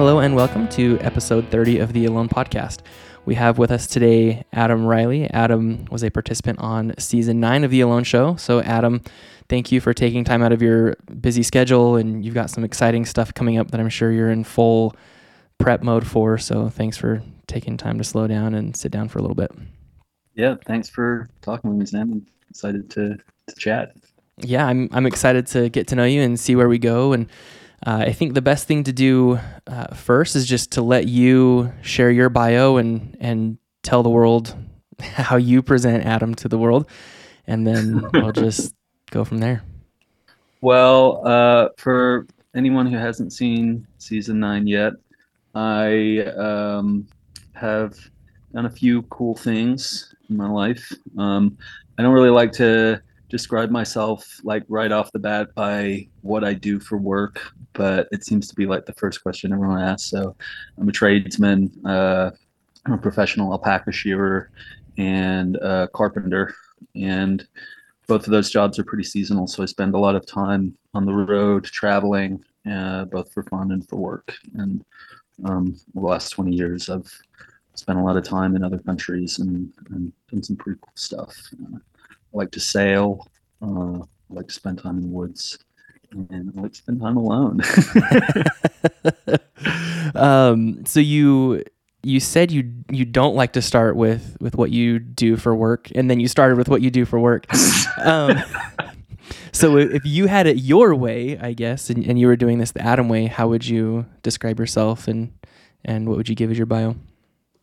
Hello and welcome to episode 30 of the Alone podcast. We have with us today Adam Riley. Adam was a participant on season nine of the Alone Show. So, Adam, thank you for taking time out of your busy schedule, and you've got some exciting stuff coming up that I'm sure you're in full prep mode for. So, thanks for taking time to slow down and sit down for a little bit. Yeah, thanks for talking with me, Sam. I'm excited to, to chat. Yeah, I'm I'm excited to get to know you and see where we go and uh, I think the best thing to do uh, first is just to let you share your bio and and tell the world how you present Adam to the world, and then we'll just go from there. Well, uh, for anyone who hasn't seen season nine yet, I um, have done a few cool things in my life. Um, I don't really like to describe myself like right off the bat by what I do for work, but it seems to be like the first question everyone asks. So I'm a tradesman, uh, I'm a professional alpaca shearer and a carpenter. And both of those jobs are pretty seasonal. So I spend a lot of time on the road traveling, uh, both for fun and for work. And um, the last 20 years, I've spent a lot of time in other countries and, and done some pretty cool stuff. Uh, I like to sail. Uh, I like to spend time in the woods, and I like to spend time alone. um, so you you said you you don't like to start with with what you do for work, and then you started with what you do for work. um, so if you had it your way, I guess, and, and you were doing this the Adam way, how would you describe yourself, and and what would you give as your bio?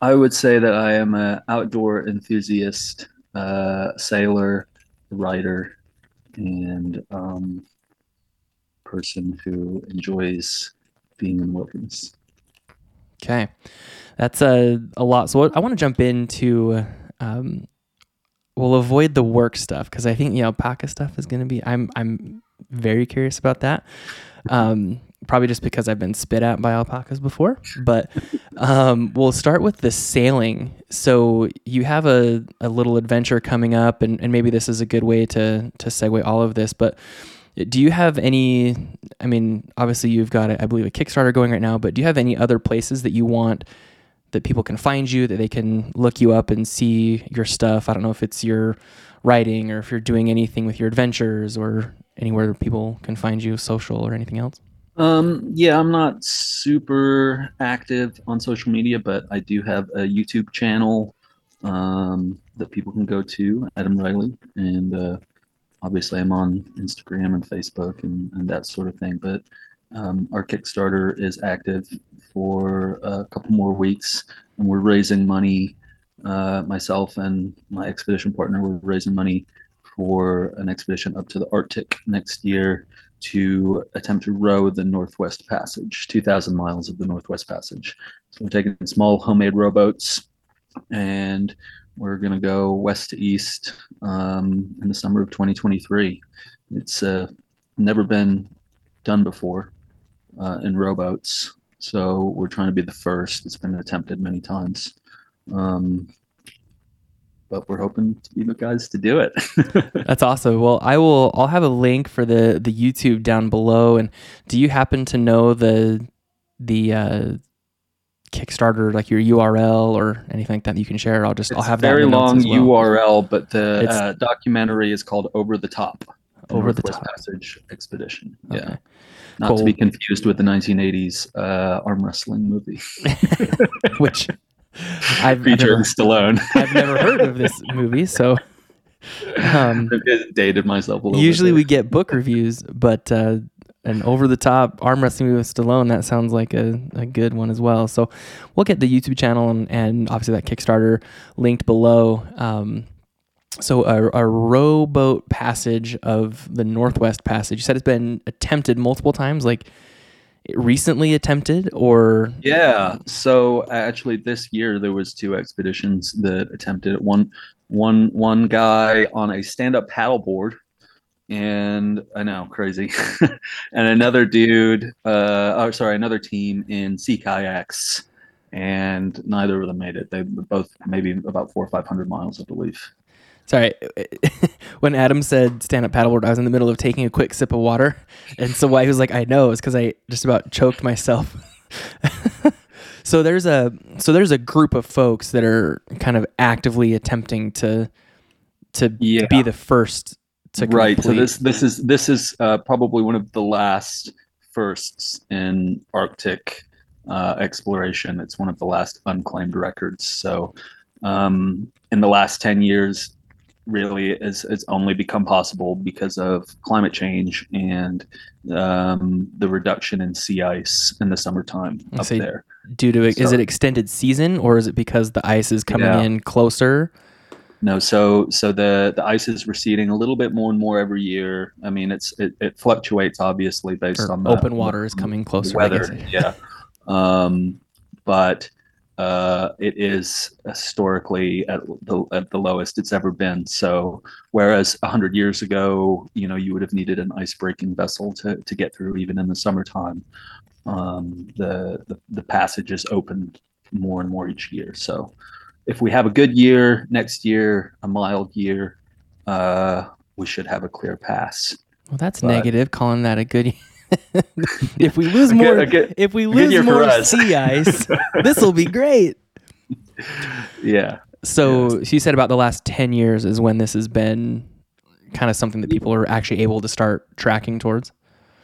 I would say that I am an outdoor enthusiast uh, sailor, writer, and um, person who enjoys being in wilderness. Okay, that's a a lot. So I want to jump into. Um, we'll avoid the work stuff because I think you know alpaca stuff is going to be. I'm I'm very curious about that. Um, probably just because I've been spit at by alpacas before. But um, we'll start with the sailing. So you have a, a little adventure coming up, and, and maybe this is a good way to to segue all of this. But do you have any? I mean, obviously you've got, I believe, a Kickstarter going right now. But do you have any other places that you want? That people can find you, that they can look you up and see your stuff. I don't know if it's your writing or if you're doing anything with your adventures or anywhere people can find you, social or anything else. Um, yeah, I'm not super active on social media, but I do have a YouTube channel um, that people can go to, Adam Riley, and uh, obviously I'm on Instagram and Facebook and, and that sort of thing. But um, our Kickstarter is active for a couple more weeks, and we're raising money. Uh, myself and my expedition partner, we're raising money for an expedition up to the Arctic next year to attempt to row the Northwest Passage, 2,000 miles of the Northwest Passage. So we're taking small homemade rowboats and we're going to go west to east um, in the summer of 2023. It's uh, never been done before uh, in rowboats. So we're trying to be the first. It's been attempted many times. Um, but we're hoping to be the guys to do it. That's awesome. Well, I will. I'll have a link for the the YouTube down below. And do you happen to know the the uh, Kickstarter, like your URL or anything like that you can share? I'll just it's I'll have that. very that long well. URL, but the uh, documentary is called Over the Top. Over the Top Passage Expedition. Okay. Yeah. Not cool. to be confused with the 1980s uh, arm wrestling movie, which I've featured never, Stallone. I've never heard of this movie, so um, dated myself a little. Bit. Usually, we get book reviews, but uh, an over-the-top arm wrestling movie with Stallone that sounds like a, a good one as well. So we'll get the YouTube channel and, and obviously that Kickstarter linked below. Um, so a, a rowboat passage of the Northwest Passage. You said it's been attempted multiple times, like recently attempted or? Yeah so actually this year there was two expeditions that attempted it. One one one guy on a stand-up paddleboard and i know crazy. And another dude uh oh sorry another team in sea kayaks and neither of them made it. They both maybe about four or five hundred miles i believe Sorry, when Adam said stand up paddleboard, I was in the middle of taking a quick sip of water, and so why he was like, "I know," is because I just about choked myself. So there's a so there's a group of folks that are kind of actively attempting to to Yeah. be the first to right. So this this is this is uh, probably one of the last firsts in Arctic uh, exploration. It's one of the last unclaimed records. So um, in the last ten years, really, it's, it's only become possible because of climate change and um, the reduction in sea ice in the summertime I up see. there. due to is it extended season or is it because the ice is coming Yeah. in closer? No, so so the the ice is receding a little bit more and more every year. I mean, it's it, it fluctuates obviously based Or on the open water is coming closer. I weather. guess. Yeah, um, but uh, it is historically at the at the lowest it's ever been. So whereas hundred years ago, you know, you would have needed an ice breaking vessel to to get through even in the summertime. Um, the, the the passage is opened more and more each year. So if we have a good year next year, a mild year, uh, we should have a clear pass. Well, that's But- negative. Calling that a good. If we lose good- more, a good- if we lose more sea ice, this will be great. Yeah. So she said about the last ten years is when this has been kind of something that people are actually able to start tracking towards.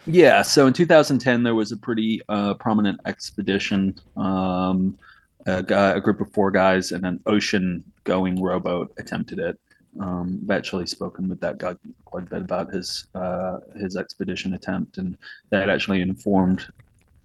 Yeah, so in 2010 there was a pretty uh, prominent expedition. Um, a, guy, a group of four guys and an ocean-going rowboat attempted it. Um, I've actually spoken with that guy quite a bit about his uh, his expedition attempt, and that actually informed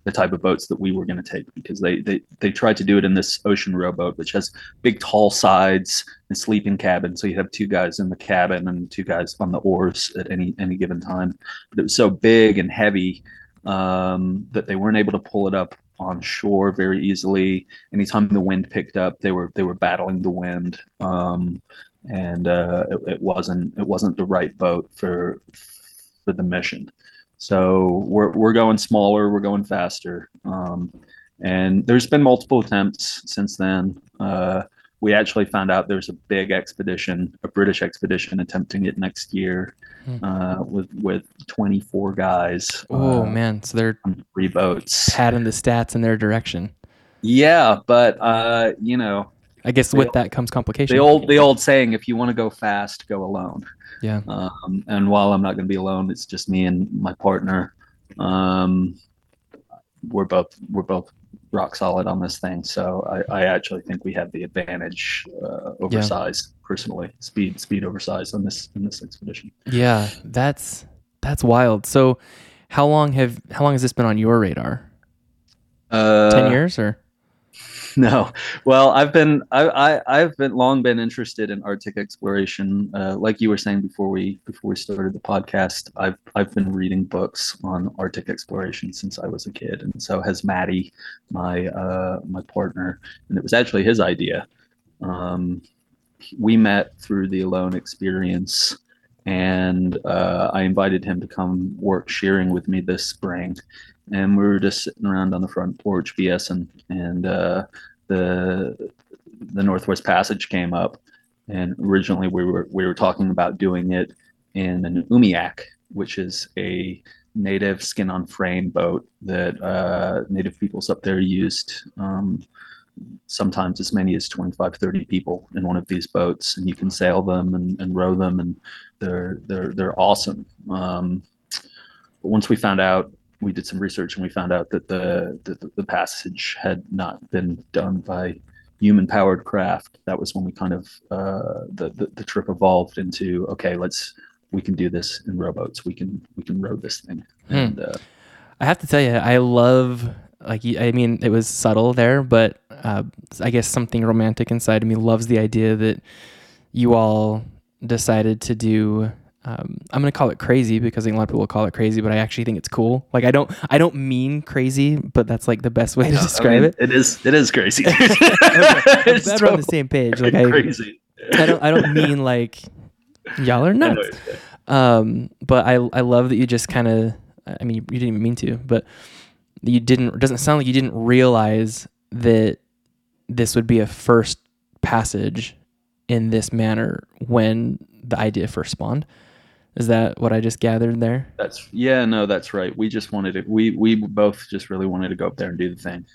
the type of boats that we were going to take because they, they they tried to do it in this ocean rowboat, which has big tall sides and sleeping cabin. So you have two guys in the cabin and two guys on the oars at any any given time but it was so big and heavy um, that they weren't able to pull it up on shore very easily. Anytime the wind picked up, they were they were battling the wind, um, and uh, it, it wasn't it wasn't the right boat for for the mission. So we're we're going smaller, we're going faster, um, and there's been multiple attempts since then. Uh, we actually found out there's a big expedition, a British expedition, attempting it next year Hmm. uh, with with 24 guys. Oh man, so they're three boats. patting the stats in their direction. Yeah, but uh, you know I guess with that comes complication. the old the old saying: if you want to go fast, go alone. Yeah. Um, and while I'm not going to be alone, it's just me and my partner. Um, we're both we're both rock solid on this thing. So I, I actually think we have the advantage uh, over Yeah. size personally, speed speed over size on this in this expedition. Yeah, that's that's wild. So, how long have how long has this been on your radar? Uh, Ten years or? No, well, I've been I, I I've been long been interested in Arctic exploration. Uh, like you were saying before we before we started the podcast, I've I've been reading books on Arctic exploration since I was a kid, and so has Maddie, my uh, my partner, and it was actually his idea. Um, we met through the Alone experience, and uh, I invited him to come work shearing with me this spring and we were just sitting around on the front porch BSing, and uh, the the Northwest Passage came up, and originally we were we were talking about doing it in an umiak, which is a native skin on frame boat that uh, native peoples up there used. Um, sometimes as many as 25 30 people in one of these boats and you can sail them and, and row them and they're they're they're awesome. Um, but once we found out we did some research and we found out that the the, the passage had not been done by human powered craft. That was when we kind of uh, the, the the trip evolved into okay let's we can do this in rowboats. We can we can row this thing. Hmm. and uh, I have to tell you, I love like I mean, it was subtle there, but uh, I guess something romantic inside of me loves the idea that you all decided to do. Um, I'm gonna call it crazy because I a lot of people call it crazy, but I actually think it's cool. Like I don't, I don't mean crazy, but that's like the best way to I describe mean, it. it is it is crazy Okay, It's I'm glad we're on the same page. Like I, crazy I don't, I don't mean like y'all are nuts. Um, but I I love that you just kind of I mean you didn't even mean to, but you didn't it doesn't sound like you didn't realize that this would be a first passage in this manner when the idea first spawned. Is that what I just gathered there? that's yeah no that's right we just wanted to we we both just really wanted to go up there and do the thing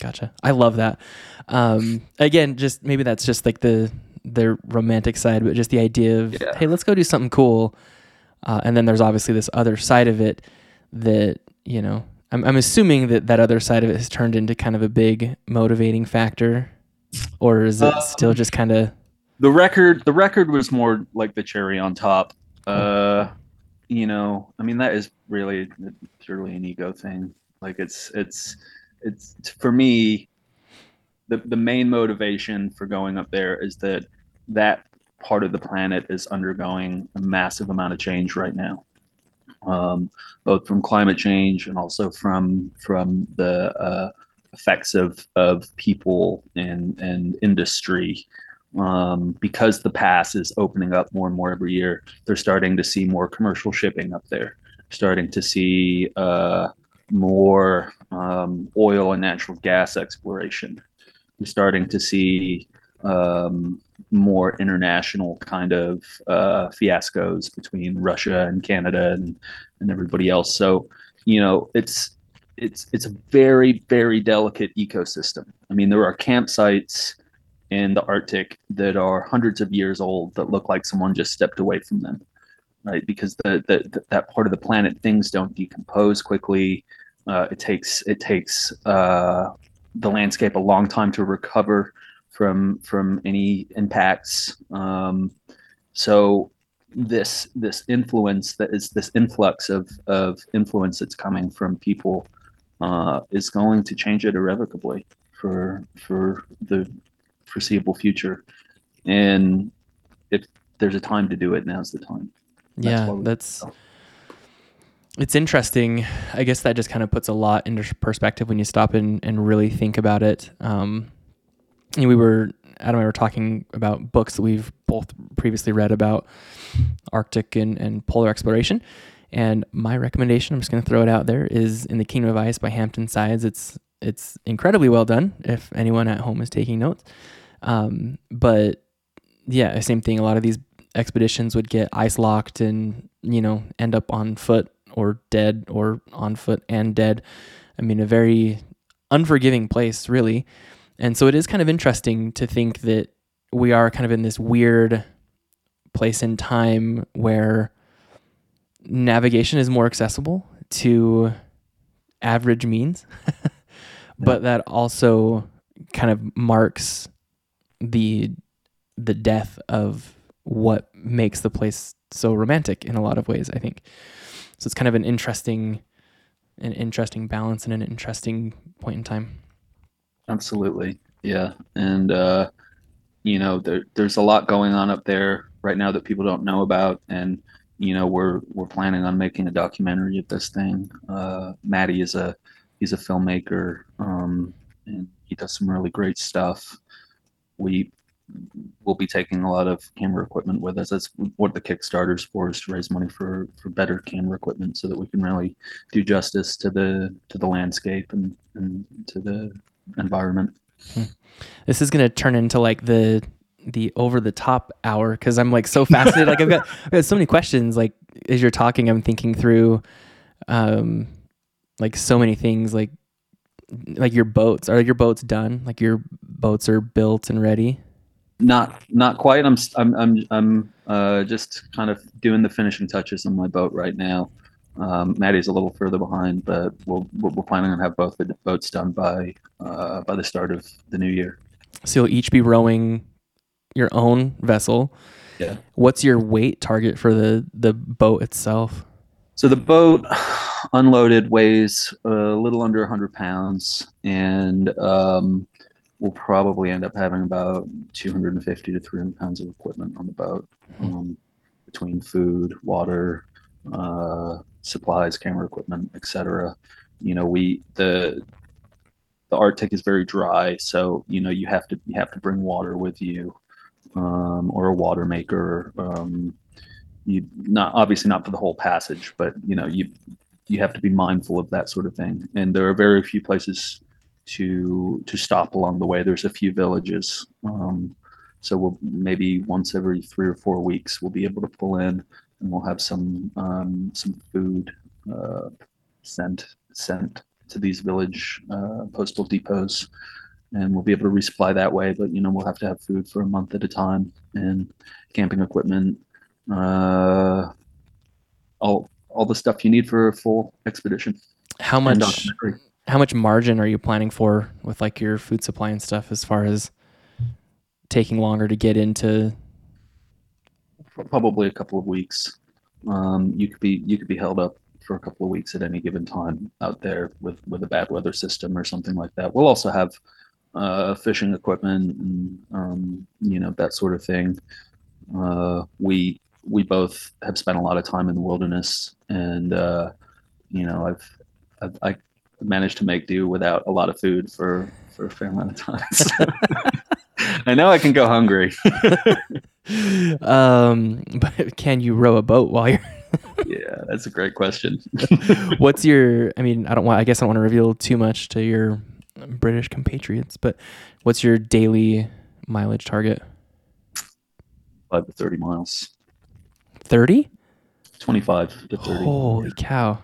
Gotcha. I love that. Um, again, just maybe that's just like the the romantic side, but just the idea of Yeah. hey, let's go do something cool. Uh, and then there's obviously this other side of it that you know. I'm I'm assuming that that other side of it has turned into kind of a big motivating factor, or is it Um, still just kind of the record the record was more like the cherry on top. Uh you know i mean that is really purely an ego thing. Like it's it's it's for me the the main motivation for going up there is that that part of the planet is undergoing a massive amount of change right now um, both from climate change and also from from the uh, effects of of people and and industry um, because the pass is opening up more and more every year, they're starting to see more commercial shipping up there, starting to see uh, more um, oil and natural gas exploration. We're starting to see um, more international kind of uh, fiascos between Russia and Canada and, and everybody else. So, you know, it's it's it's a very very delicate ecosystem. I mean, there are campsites in the Arctic that are hundreds of years old that look like someone just stepped away from them, right? Because the, the, that part of the planet things don't decompose quickly. Uh, it takes it takes uh, the landscape a long time to recover from from any impacts. Um, so this this influence that is this influx of of influence that's coming from people uh, is going to change it irrevocably for for the foreseeable future. And if there's a time to do it, now's the time. That's yeah, that's it's interesting. I guess that just kind of puts a lot into perspective when you stop and, and really think about it. Um, and we were Adam and I were talking about books that we've both previously read about Arctic and, and polar exploration. And my recommendation, I'm just going to throw it out there, is In the Kingdom of Ice by Hampton Sides. It's it's incredibly well done. If anyone at home is taking notes, um, but yeah, same thing. A lot of these expeditions would get ice locked and you know end up on foot or dead or on foot and dead. I mean, a very unforgiving place, really. And so it is kind of interesting to think that we are kind of in this weird place in time where navigation is more accessible to average means, but that also kind of marks the the death of what makes the place so romantic in a lot of ways, I think. So it's kind of an interesting an interesting balance and an interesting point in time. Absolutely. Yeah. And, uh, you know, there, there's a lot going on up there right now that people don't know about. And, you know, we're, we're planning on making a documentary of this thing. Uh, Maddie is a, he's a filmmaker, um, and he does some really great stuff. We will be taking a lot of camera equipment with us. That's what the Kickstarter's for is to raise money for, for better camera equipment so that we can really do justice to the, to the landscape and, and to the environment. This is gonna turn into like the the over the top hour because I'm like so fascinated. like I've got I've got so many questions. Like as you're talking, I'm thinking through um like so many things like like your boats are your boats done like your boats are built and ready Not not quite. I'm I'm I'm I'm uh, just kind of doing the finishing touches on my boat right now. Um, Maddie's a little further behind, but we'll, we're we're planning on have both the boats done by uh, by the start of the new year. so you'll each be rowing your own vessel Yeah. what's your weight target for the the boat itself So the boat unloaded weighs a little under 100 pounds, and um, we'll probably end up having about 250 to 300 pounds of equipment on the boat, um, between food, water, uh, supplies, camera equipment, etc. You know, we the the Arctic is very dry, so you know you have to you have to bring water with you, um, or a water maker. Um, you not obviously not for the whole passage, but you know you you have to be mindful of that sort of thing. And there are very few places to to stop along the way. There's a few villages, um, so we'll maybe once every three or four weeks we'll be able to pull in and we'll have some um, some food uh, sent sent to these village uh, postal depots, and we'll be able to resupply that way. But you know, we'll have to have food for a month at a time and camping equipment, uh, all all the stuff you need for a full expedition. How much how much margin are you planning for with like your food supply and stuff as far as taking longer to get into Probably a couple of weeks. Um, you could be you could be held up for a couple of weeks at any given time out there with with a bad weather system or something like that. We'll also have uh, fishing equipment and um, you know that sort of thing. Uh, we we both have spent a lot of time in the wilderness, and uh, you know I've, I've I managed to make do without a lot of food for for a fair amount of time. So I know I can go hungry. um but can you row a boat while you're yeah, that's a great question. what's your i mean i don't want i guess i don't want to reveal too much to your british compatriots but what's your daily mileage target Five to thirty miles, 30 twenty-five to thirty. holy cow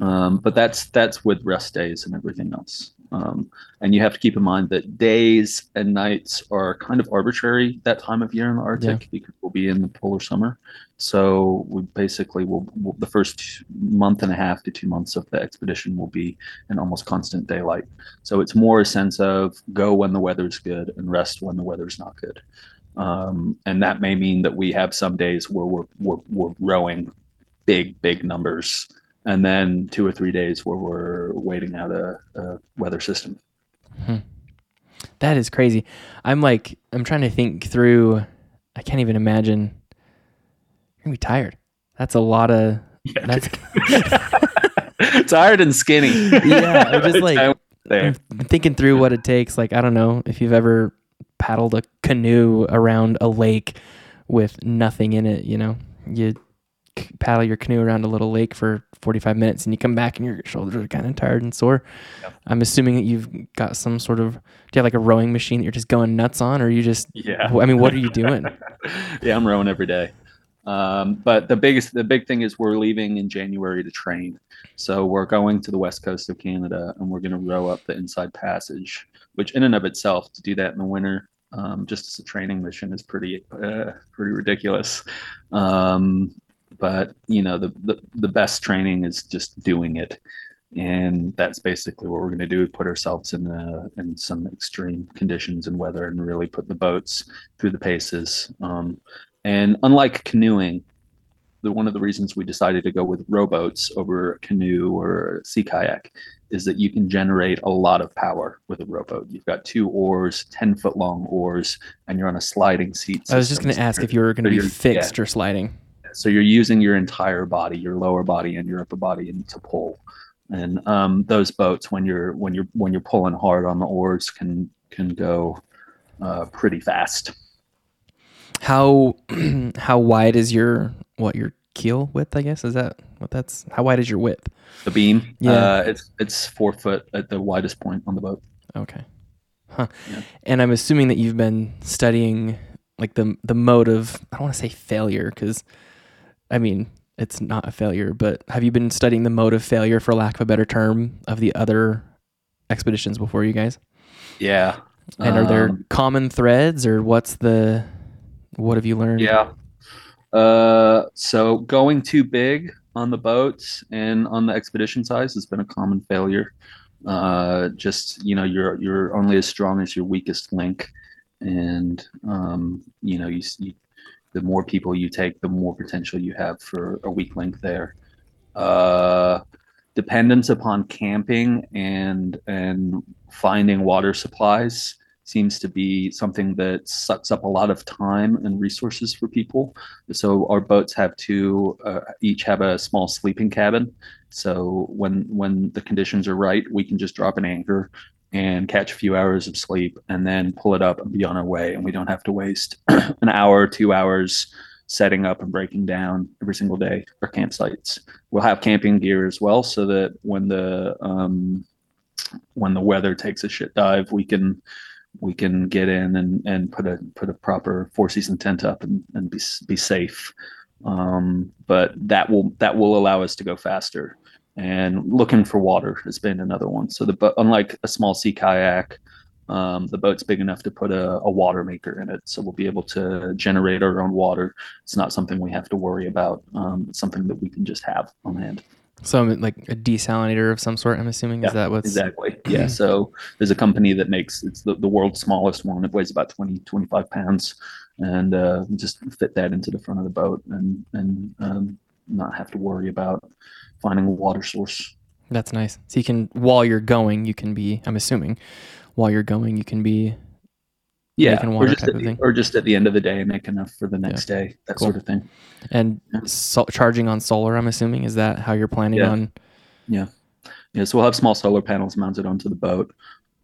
Um, but that's that's with rest days and everything else. Um, and you have to keep in mind that days and nights are kind of arbitrary that time of year in the Arctic because we'll be in the polar summer. So we basically will will the first month and a half to two months of the expedition will be in almost constant daylight. So it's more a sense of go when the weather's good and rest when the weather's not good. Um, and that may mean that we have some days where we're we're, we're rowing big big numbers and then two or three days where we're waiting out a, a weather system. Hmm. that is crazy. I'm like i'm trying to think through i can't even imagine. You're gonna be tired. That's a lot of that's Tired and skinny. Yeah, I'm just like- I'm thinking through what it takes. Like, I don't know if you've ever paddled a canoe around a lake with nothing in it, you know, you paddle your canoe around a little lake for 45 minutes and you come back and your shoulders are kind of tired and sore. Yep. I'm assuming that you've got some sort of, do you have like a rowing machine that you're just going nuts on or you just, Yeah. I mean, what are you doing? yeah, I'm rowing every day. Um, but the biggest, the big thing is we're leaving in January to train. So we're going to the west coast of Canada and we're going to row up the Inside Passage, which in and of itself, to do that in the winter, um, just as a training mission, is pretty, uh, pretty ridiculous. Um, but you know, the, the the best training is just doing it, and that's basically what we're going to do: put ourselves in uh, in some extreme conditions and weather, and really put the boats through the paces. Um, and unlike canoeing, the one of the reasons we decided to go with rowboats over a canoe or sea kayak is that you can generate a lot of power with a rowboat. You've got two oars, ten foot long oars, and you're on a sliding seat. I was just going to ask if you were going to So be fixed or sliding. So you're using your entire body your lower body and your upper body and to pull and um, those boats when you're when you're when you're pulling hard on the oars can can go uh, pretty fast How, how wide is your, what, your keel width, I guess? Is that what that's, how wide is your width? the beam Yeah. uh, it's it's four foot at the widest point on the boat Okay. Huh. Yeah. And I'm assuming that you've been studying like the the mode of I don't want to say failure because I mean it's not a failure, but have you been studying the mode of failure for lack of a better term of the other expeditions before you guys? yeah And are there Um, common threads or what's the what have you learned? Yeah. Uh, so going too big on the boats and on the expedition size has been a common failure. Uh, just you know, you're you're only as strong as your weakest link, and um, you know, you, you the more people you take, the more potential you have for a weak link there. Uh, dependence upon camping and and finding water supplies seems to be something that sucks up a lot of time and resources for people. So our boats have two, uh, each have a small sleeping cabin. So when when the conditions are right, we can just drop an anchor and catch a few hours of sleep and then pull it up and be on our way. And we don't have to waste an hour, two hours setting up and breaking down every single day our campsites. We'll have camping gear as well, so that when the um, when the weather takes a shit dive, we can we can get in and, and put a put a proper four season tent up and, and be be safe. Um, but that will that will allow us to go faster. And looking for water has been another one. So the but unlike a small sea kayak, um, the boat's big enough to put a, a water maker in it, so we'll be able to generate our own water. It's not something we have to worry about. Um, it's something that we can just have on hand. So like a desalinator of some sort. I'm assuming Yeah, is that what's Exactly. Yeah. So there's a company that makes it's the, the world's smallest one. It weighs about 20, 25 pounds, and uh, just fit that into the front of the boat and and um, not have to worry about finding a water source. That's nice. So you can while you're going, you can be. I'm assuming while you're going, you can be. Yeah, Making or just type at of the, or just at the end of the day, make enough for the next day. That Cool. sort of thing. And Yeah. so, charging on solar, I'm assuming, is that how you're planning Yeah. on? Yeah, yeah. so we'll have small solar panels mounted onto the boat,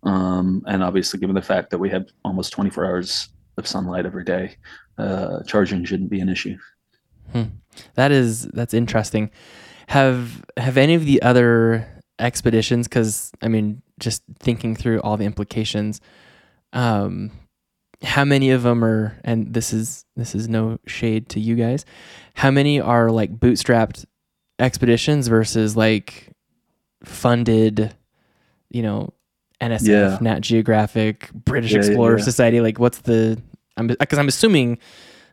um, and obviously, given the fact that we have almost 24 hours of sunlight every day, uh, charging shouldn't be an issue. That is that's interesting. Have have any of the other expeditions? Because I mean, just thinking through all the implications, um, how many of them are? And this is this is no shade to you guys. How many are like bootstrapped expeditions versus like funded? You know, NSF, Yeah. Nat Geographic, British Yeah, Explorer yeah. Society. Like, what's the? I'm because I'm assuming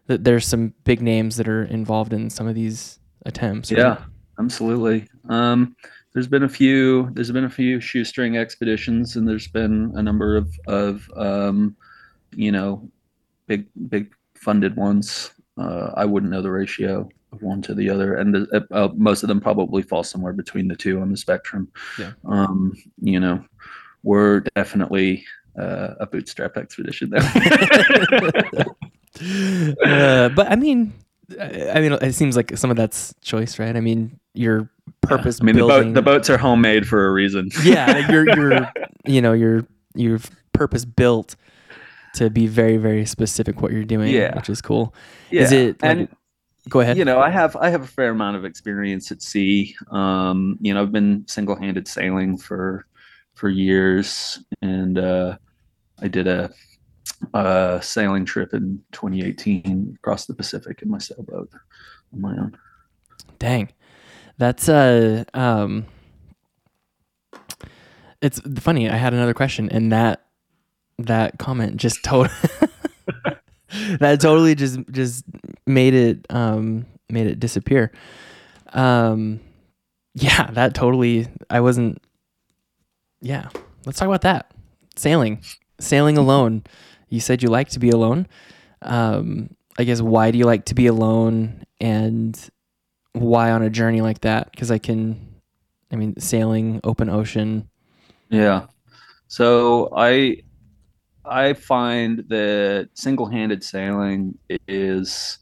that there's some big names that are involved in some of these attempts. right? Yeah, absolutely. Um, there's been a few. There's been a few shoestring expeditions, and there's been a number of of um, you know, big big funded ones. Uh, I wouldn't know the ratio of one to the other, and the, uh, most of them probably fall somewhere between the two on the spectrum. Yeah. Um, you know, we're definitely uh, a bootstrap expedition there. uh, but I mean, I mean, it seems like some of that's choice, right? I mean, your purpose I mean, the boat the boats are homemade for a reason. yeah, like you're you're you know you're you're purpose built to be very very specific what you're doing. Yeah. which is cool. Yeah. Is it? Like, and go ahead. you know i have i have a fair amount of experience at sea um you know i've been single-handed sailing for for years and uh i did a a sailing trip in 2018 across the pacific in my sailboat on my own Dang. That's uh um it's funny. I had another question and that that comment just totally that totally just just made it um made it disappear. Um yeah, that totally I wasn't Yeah. Let's talk about that. Sailing. Sailing alone. You said you like to be alone. Um I guess why do you like to be alone and why on a journey like that because i can i mean sailing open ocean Yeah. So I I find that single-handed sailing is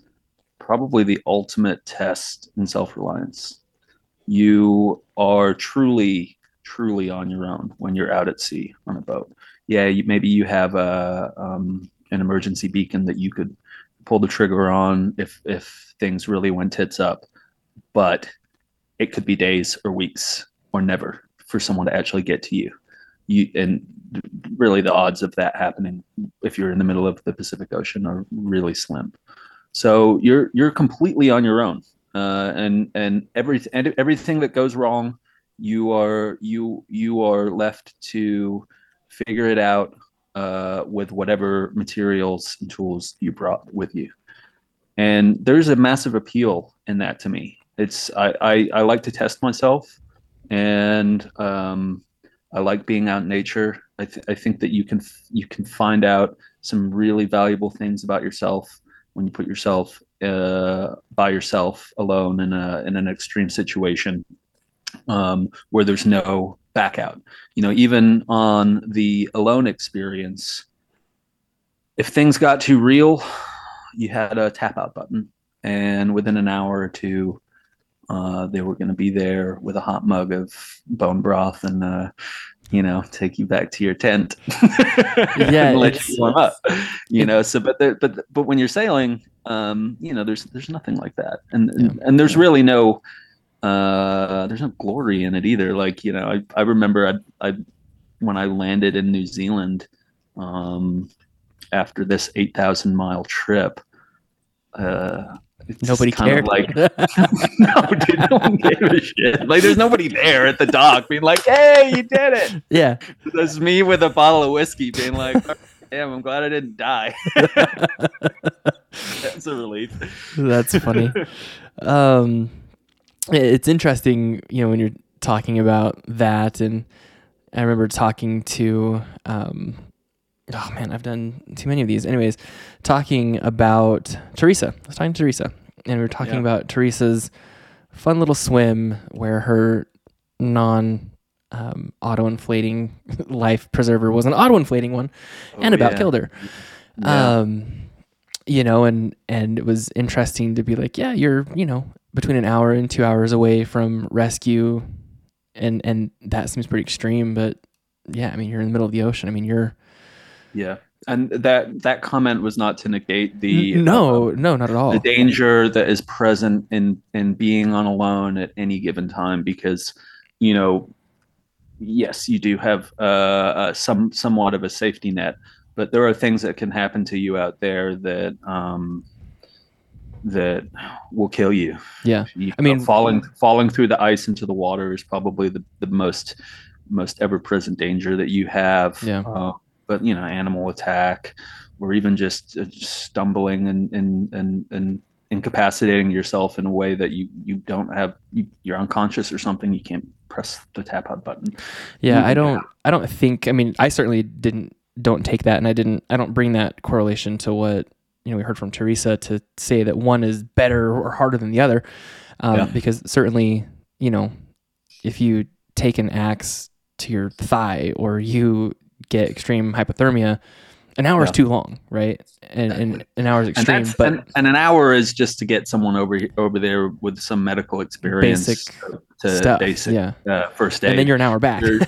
probably the ultimate test in self-reliance. You are truly truly on your own when you're out at sea on a boat. Yeah, you, maybe you have a um, an emergency beacon that you could pull the trigger on if if things really went tits up, but it could be days or weeks or never for someone to actually get to you you and really the odds of that happening if you're in the middle of the Pacific Ocean are really slim. So you're you're completely on your own, uh, and and every and everything that goes wrong, you are you you are left to figure it out uh, with whatever materials and tools you brought with you. And there's a massive appeal in that to me. It's I I, I like to test myself, and um, I like being out in nature. I, th- I think that you can f- you can find out some really valuable things about yourself when you put yourself uh, by yourself alone in a in an extreme situation um, where there's no back out. You know, even on the alone experience, if things got too real, you had a tap out button, and within an hour or two, uh, they were going to be there with a hot mug of bone broth and uh, you know take you back to your tent Yeah, and let you warm up you know? So but there, but but when you're sailing um you know there's there's nothing like that. And and, and there's really no uh there's no glory in it either like you know i, I remember I, I when i landed in new zealand um after this 8000 mile trip uh It's Nobody cared. like no, dude, no one gave a shit. Like, there's nobody there at the dock being like, "Hey, you did it." yeah. There's me with a bottle of whiskey, being like, "Damn, I'm glad I didn't die." That's a relief. That's funny. um, it's interesting, you know, when you're talking about that, and I remember talking to, um, oh man, I've done too many of these. Anyways, talking about Teresa. I was talking to Teresa, and we were talking Yeah. about Teresa's fun little swim where her non um, auto inflating life preserver was an auto inflating one and Oh, about yeah. killed her Yeah. um you know and and it was interesting to be like yeah you're you know between an hour and two hours away from rescue and and that seems pretty extreme but yeah i mean you're in the middle of the ocean. I mean you're yeah, and that that comment was not to negate the no uh, no not at all. the danger that is present in in being on alone at any given time because you know yes you do have uh, uh some somewhat of a safety net but there are things that can happen to you out there that um that will kill you yeah You I mean- falling falling through the ice into the water is probably the, the most most ever present danger that you have. Yeah. Uh, but you know, animal attack, or even just, uh, just stumbling and and and and incapacitating yourself in a way that you you don't have you, you're unconscious or something. You can't press the tap out button. yeah Mm, i don't i don't think i mean i certainly didn't don't take that and i didn't i don't bring that correlation to what you know we heard from teresa to say that one is better or harder than the other um, Yeah. because certainly you know if you take an axe to your thigh or you get extreme hypothermia an hour is too long right and, and an hour is extreme that's, but and, and an hour is just to get someone over over there with some medical experience Basic to, to stuff basic yeah uh, first aid. and then you're an hour back You're-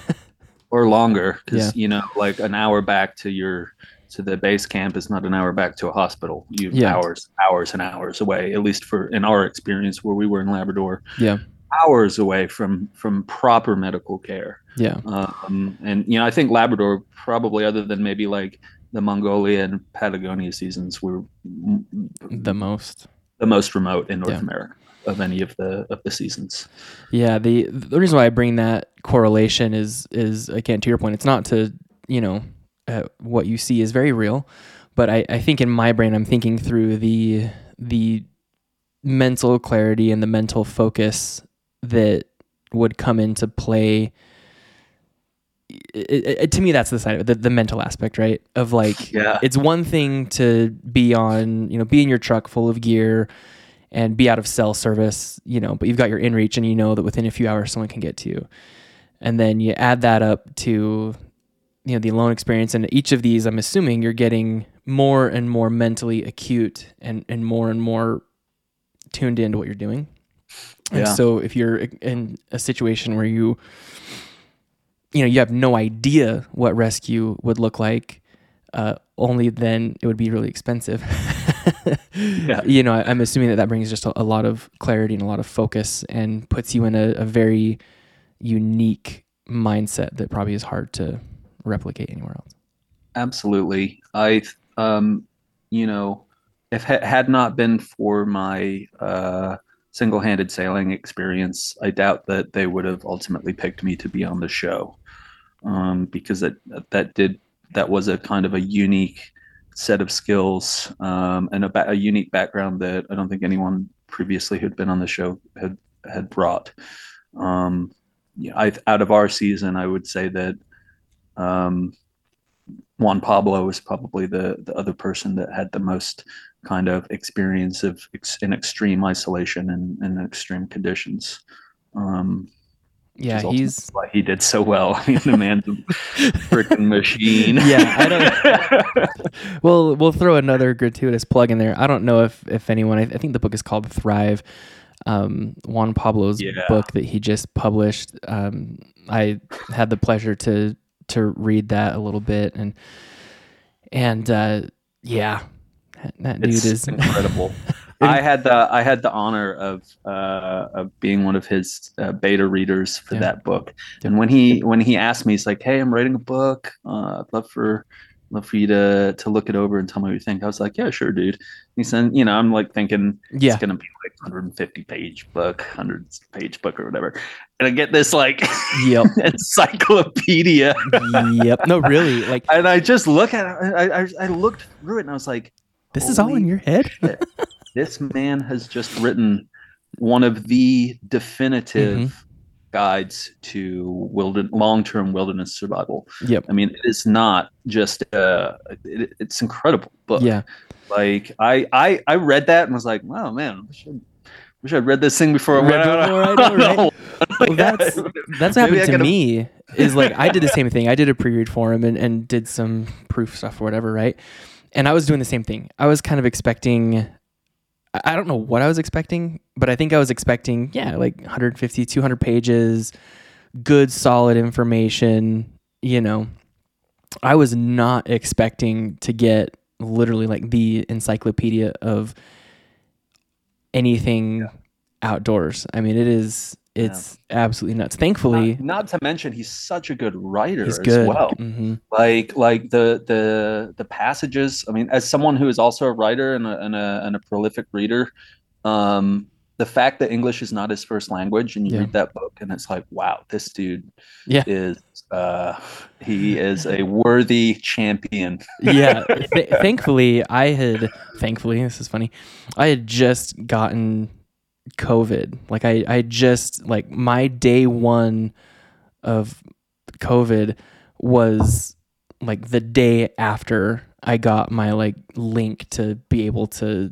or longer because Yeah. you know like an hour back to your to the base camp is not an hour back to a hospital you Yeah. hours hours and hours away at least for in our experience where we were in labrador yeah hours away from from proper medical care yeah um, and you know i think labrador probably other than maybe like the mongolia and patagonia seasons were the most the most remote in north Yeah. america of any of the of the seasons Yeah, the the reason why I bring that correlation is is again to your point. It's not to you know uh, what you see is very real, but I, I think in my brain I'm thinking through the the mental clarity and the mental focus that would come into play. It, it- it- to me, that's the side of it, the, the mental aspect, right? Of like, yeah it's one thing to be on, you know, be in your truck full of gear and be out of cell service, you know, but you've got your inReach and you know that within a few hours someone can get to you. And then you add that up to, you know, the alone experience. And each of these, I'm assuming you're getting more and more mentally acute and, and more and more tuned into what you're doing. And Yeah. so if you're in a situation where you, you know, you have no idea what rescue would look like, uh, only then it would be really expensive. Yeah. You know, I, I'm assuming that that brings just a, a lot of clarity and a lot of focus and puts you in a, a very unique mindset that probably is hard to replicate anywhere else. Absolutely. I, um, you know, if ha- had not been for my uh, single-handed sailing experience, I doubt that they would have ultimately picked me to be on the show, um, because that that did that was a kind of a unique set of skills um, and a, ba- a unique background that I don't think anyone previously who'd been on the show had had brought. Um, I, out of our season, I would say that. Um, Juan Pablo was probably the the other person that had the most kind of experience of ex, in extreme isolation and, and extreme conditions. Um, Yeah, he's why he did so well. I mean, the man's a freaking machine. Yeah, I Well, we'll throw another gratuitous plug in there. I don't know if if anyone. I, I think the book is called Thrive. Um, Juan Pablo's Yeah. book that he just published. Um, I had the pleasure to to read that a little bit, and and uh, yeah, that, dude it's is incredible. I had the I had the honor of uh, of being one of his uh, beta readers for Yeah. that book. And when he when he asked me, he's like, "Hey, I'm writing a book. Uh, I'd love for love for you to to look it over and tell me what you think. I was like, yeah, sure, dude. He said, you know, I'm like thinking Yeah. it's gonna be like 150 page book, 100 page book or whatever, and I get this like Yep. encyclopedia, yep. No, really. Like and I just look at it. I, I I looked through it and I was like, this is all in your head. this man has just written one of the definitive Mm-hmm. Guides to wilder- long-term wilderness survival. Yep. I mean, it is not just uh, it, it's incredible book. Yeah. Like I, I I read that and was like, wow, man, wish I'd, wish I'd read this thing before. I Read went out. before I know, right? Well, that's that's what Maybe happened to me. Is like I did the same thing. I did a pre-read for him and, and did some proof stuff or whatever, right? And I was doing the same thing. I was kind of expecting. I- don't know what I was expecting, but I think I was expecting, yeah, like 150, 200 pages, good, solid information. You know, I was not expecting to get literally like the encyclopedia of anything outdoors. I mean, it is it's absolutely nuts. Thankfully, Not, not to mention, he's such a good writer he's as good. well. hmm like like the the the passages i mean as someone who is also a writer and a, and a, and a prolific reader um the fact that english is not his first language and you Yeah. read that book and it's like wow this dude Yeah. is uh he is a worthy champion yeah. Th- thankfully, I had thankfully this is funny. I had just gotten COVID. Like I I just like my day one of COVID was like the day after I got my like link to be able to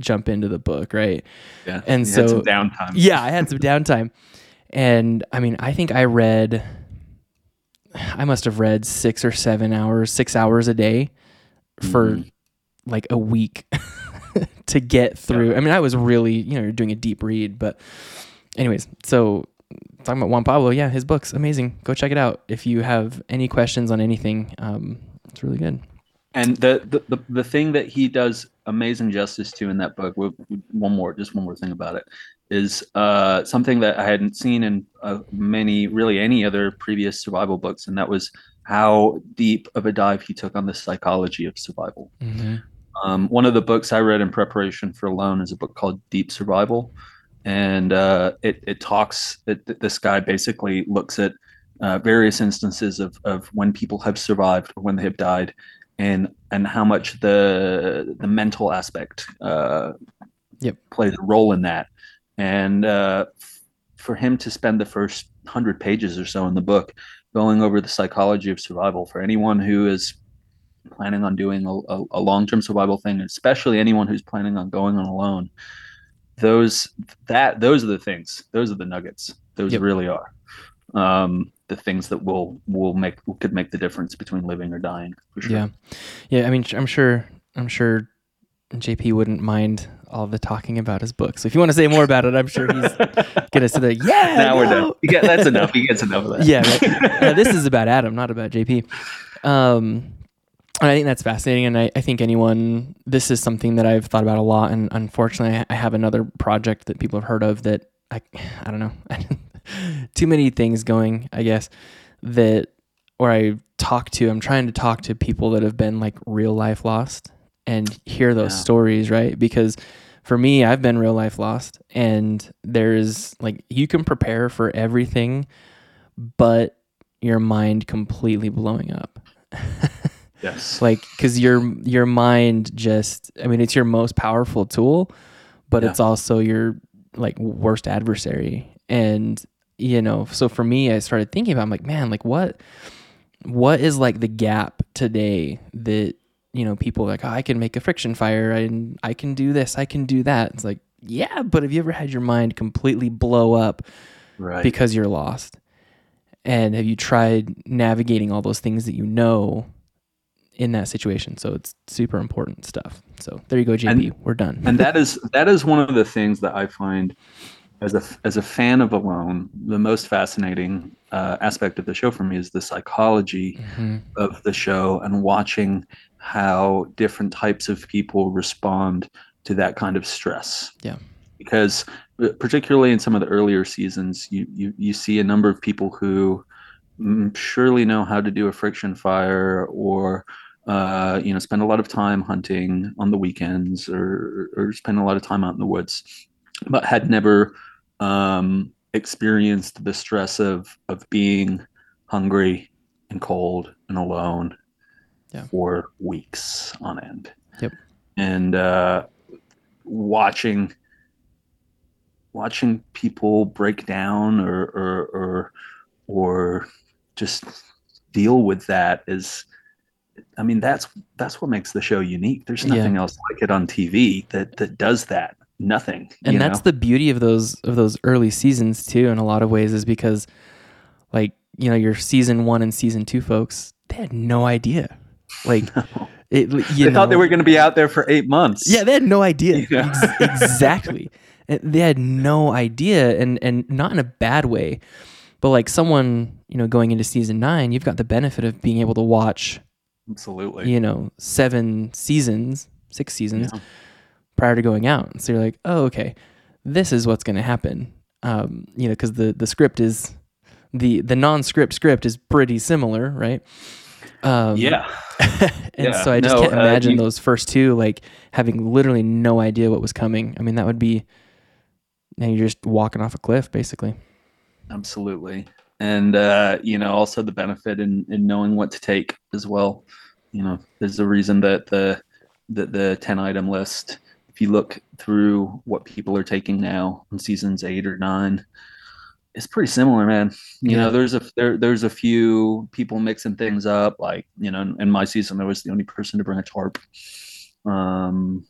jump into the book, right? yeah And He had some so- downtime yeah, I had some downtime. And I mean, I think I read, I must have read six or seven hours, six hours a day for Mhm. like a week to get through. I mean, I was really, you know, you're doing a deep read. But, anyways, so talking about Juan Pablo, yeah, his book's amazing. Go check it out. If you have any questions on anything, um, it's really good. and the, the the the thing that he does amazing justice to in that book one more just one more thing about it is uh something that i hadn't seen in uh, many really any other previous survival books and that was how deep of a dive he took on the psychology of survival um, one of the books i read in preparation for alone is a book called deep survival and uh, it, it talks it, this guy basically looks at uh, various instances of, of when people have survived or when they have died and and how much the the mental aspect uh, Yep. plays a role in that and uh, f- for him to spend the first 100 pages or so in the book going over the psychology of survival for anyone who is planning on doing a, a, a long-term survival thing especially anyone who's planning on going on alone those that those are the things those are the nuggets those Yep. really are um the things that will will make could make the difference between living or dying for sure Yeah. Yeah. I mean, I'm sure, I'm sure JP wouldn't mind all the talking about his book. So if you want to say more about it, I'm sure he's to say, that, yeah. now we're done get, that's enough he gets enough of that yeah, right. Uh, this is about Adam, not about JP. Um, and I think that's fascinating. And I, I think anyone, this is something that I've thought about a lot. And unfortunately, I- have another project that people have heard of that I, I don't know, too many things going, I guess, that where I talk to, I'm trying to talk to people that have been like real life lost and hear those Yeah. stories, right? Because for me, I've been real life lost, and there's like you can prepare for everything, but your mind completely blowing up. yes. Like because your your mind just i mean it's your most powerful tool but Yeah. it's also your like worst adversary. And you know so for me i started thinking about I'm like man like what what is like the gap today that you know people are like oh, i can make a friction fire and i can do this i can do that. It's like yeah but have you ever had your mind completely blow up right. because you're lost? And have you tried navigating all those things that you know in that situation so it's super important stuff so there you go jp And- we're done and that is that is one of the things that I find as a as a fan of Alone, the most fascinating uh, aspect of the show for me is the psychology Mhm. of the show and watching how different types of people respond to that kind of stress. Yeah. Because uh, particularly in some of the earlier seasons, you you, you see a number of people who mm, surely know how to do a friction fire or uh, you know, spend a lot of time hunting on the weekends or or spend a lot of time out in the woods, but had never um, experienced the stress of of being hungry and cold and alone Yeah. for weeks on end. Yep. And uh, watching watching people break down or or or or just deal with that is I mean that's that's what makes the show unique. There's Yeah. nothing else like it on TV that that does that. Nothing. and that's know? the beauty of those of those early seasons too in a lot of ways is because like you know your season one and season two folks they had no idea like it you they know, thought they were going to be out there for eight months. yeah they had no idea Yeah. Ex- exactly they had no idea and and not in a bad way but like someone you know going into season nine you've got the benefit of being able to watch absolutely. you know seven seasons six seasons Yeah. prior to going out so you're like oh okay this is what's going to happen um, you know because the the script is the the non-script script is pretty similar right um, yeah. and Yeah. so i just No, can't uh, imagine you- those first two like having literally no idea what was coming i mean that would be and you're just walking off a cliff basically absolutely and uh you know also the benefit in in knowing what to take as well. You know there's a reason that the that the 10 item list if you look through what people are taking now in seasons eight or nine it's pretty similar man. You Yeah. know there's a there, there's a few people mixing things up like you know in my season i was the only person to bring a tarp um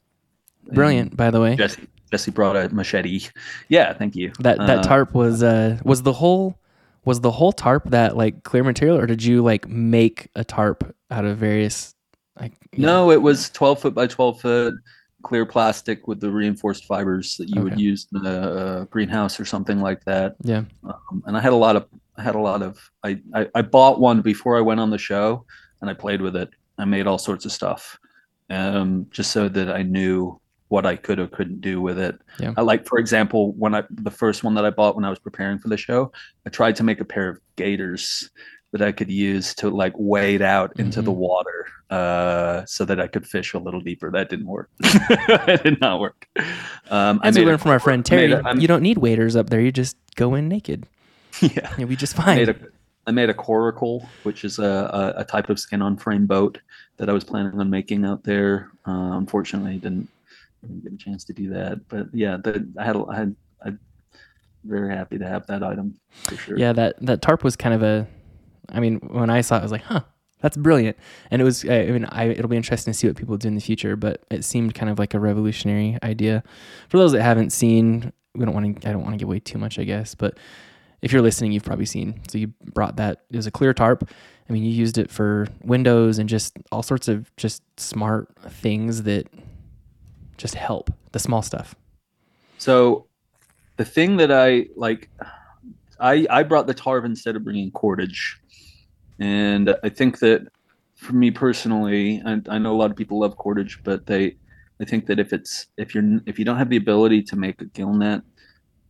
brilliant by the way. Jessie jessie brought a machete. Yeah thank you. That that Uh, tarp was uh was the whole was the whole tarp that like clear material or did you like make a tarp out of various like you know- No, it was 12 foot by 12 foot clear plastic with the reinforced fibers that you would use in a, greenhouse or something like that. yeah Um, and I had a lot of, I had a lot of, I, I, I bought one before I went on the show and I played with it. I made all sorts of stuff um, just so that I knew what I could or couldn't do with it. Yeah. I like, for example, when I, the first one that I bought when I was preparing for the show, I tried to make a pair of gaiters that I could use to like wade out into the Mhm. water uh, so that I could fish a little deeper. That didn't work. it did not work. Um, as we learned from our friend terry a- you don't need waders up there you just go in naked yeah. you'll be just I fine made a I made a coracle, which is a, a, a type of skin on frame boat that I was planning on making out there. Uh, unfortunately, didn't, didn't get a chance to do that. But yeah, the, I had I had I'm very happy to have that item for sure. yeah that that tarp was kind of a i mean when i saw it i was like huh that's brilliant and it was i mean I, it'll be interesting to see what people do in the future but it seemed kind of like a revolutionary idea for those that haven't seen we don't want to i don't want to give away too much i guess but if you're listening you've probably seen so you brought that it was a clear tarp i mean you used it for windows and just all sorts of just smart things that just help the small stuff So the thing that I like, I I brought the tarp instead of bringing cordage, and I think that for me personally, I, I know a lot of people love cordage, but they, I think that if it's if you're if you don't have the ability to make a gill net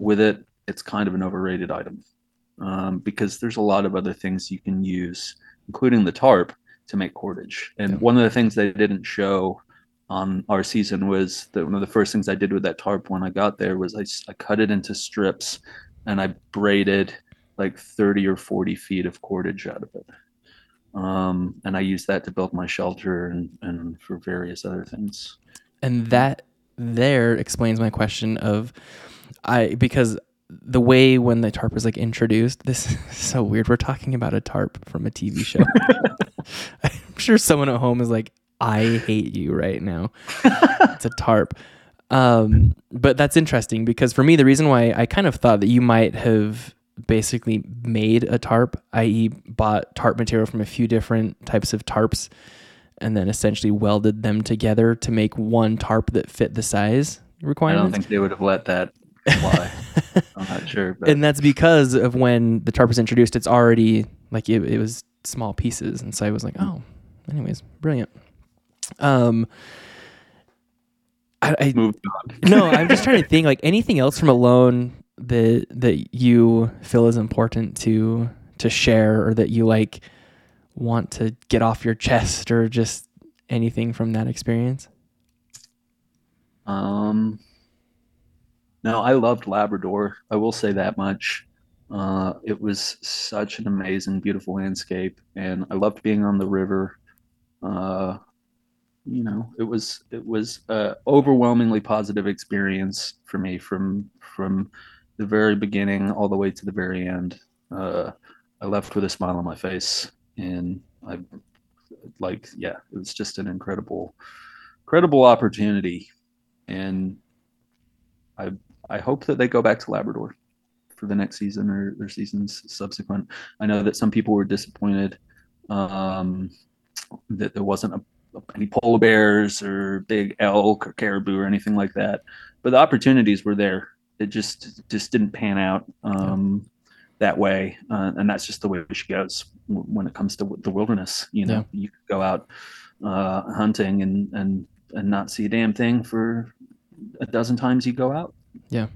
with it, it's kind of an overrated item, um, because there's a lot of other things you can use, including the tarp, to make cordage. And Yeah. one of the things they didn't show on our season was that one of the first things I did with that tarp when I got there was I, I cut it into strips and I braided like 30 or 40 feet of cordage out of it. Um, and I used that to build my shelter and, and for various other things. and that there explains my question of i because the way when the tarp was like introduced this is so weird we're talking about a tarp from a tv show i'm sure someone at home is like i hate you right now it's a tarp um, but that's interesting because for me the reason why i kind of thought that you might have basically made a tarp i.e bought tarp material from a few different types of tarps and then essentially welded them together to make one tarp that fit the size requirement. I don't think they would have let that fly. I'm not sure. But and that's because of when the tarp was introduced, it's already like it, it was small pieces. And so I was like, oh, anyways, brilliant. Um, I, I moved on. no, I'm just trying to think like anything else from Alone that that you feel is important to to share or that you like want to get off your chest or just anything from that experience? Um, no, I loved Labrador. I will say that much. Uh, it was such an amazing, beautiful landscape, and I loved being on the river. Uh, you know, it was it was a overwhelmingly positive experience for me from from the very beginning all the way to the very end. Uh, I left with a smile on my face, and I like, yeah, it was just an incredible, incredible opportunity, and I I hope that they go back to Labrador for the next season or, or seasons subsequent. I know that some people were disappointed um, that there wasn't a, any polar bears or big elk or caribou or anything like that, but the opportunities were there. It just just didn't pan out um, that way, uh, and that's just the way she goes when it comes to the wilderness. You know, yeah. you could go out uh, hunting and and and not see a damn thing for a dozen times you go out. Yeah.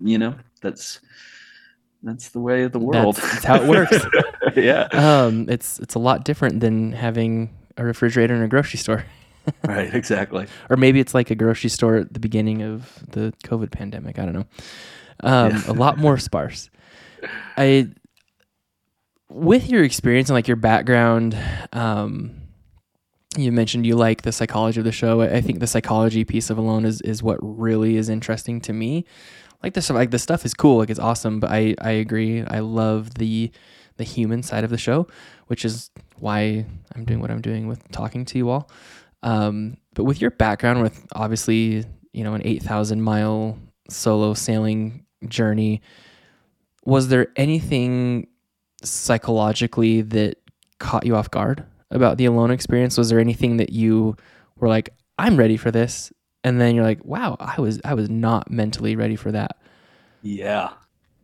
You know, that's that's the way of the world. That's, that's how it works. yeah. Um, it's it's a lot different than having a refrigerator in a grocery store. right, exactly. Or maybe it's like a grocery store at the beginning of the COVID pandemic. I don't know. Um, yeah. a lot more sparse. I, with your experience and like your background, um, you mentioned you like the psychology of the show. I think the psychology piece of Alone is is what really is interesting to me. Like this, like the stuff is cool, like it's awesome. But I I agree. I love the the human side of the show, which is why I'm doing what I'm doing with talking to you all. Um, but with your background, with obviously you know an eight thousand mile solo sailing journey, was there anything psychologically that caught you off guard? about the alone experience? Was there anything that you were like, I'm ready for this? And then you're like, wow, I was I was not mentally ready for that. Yeah.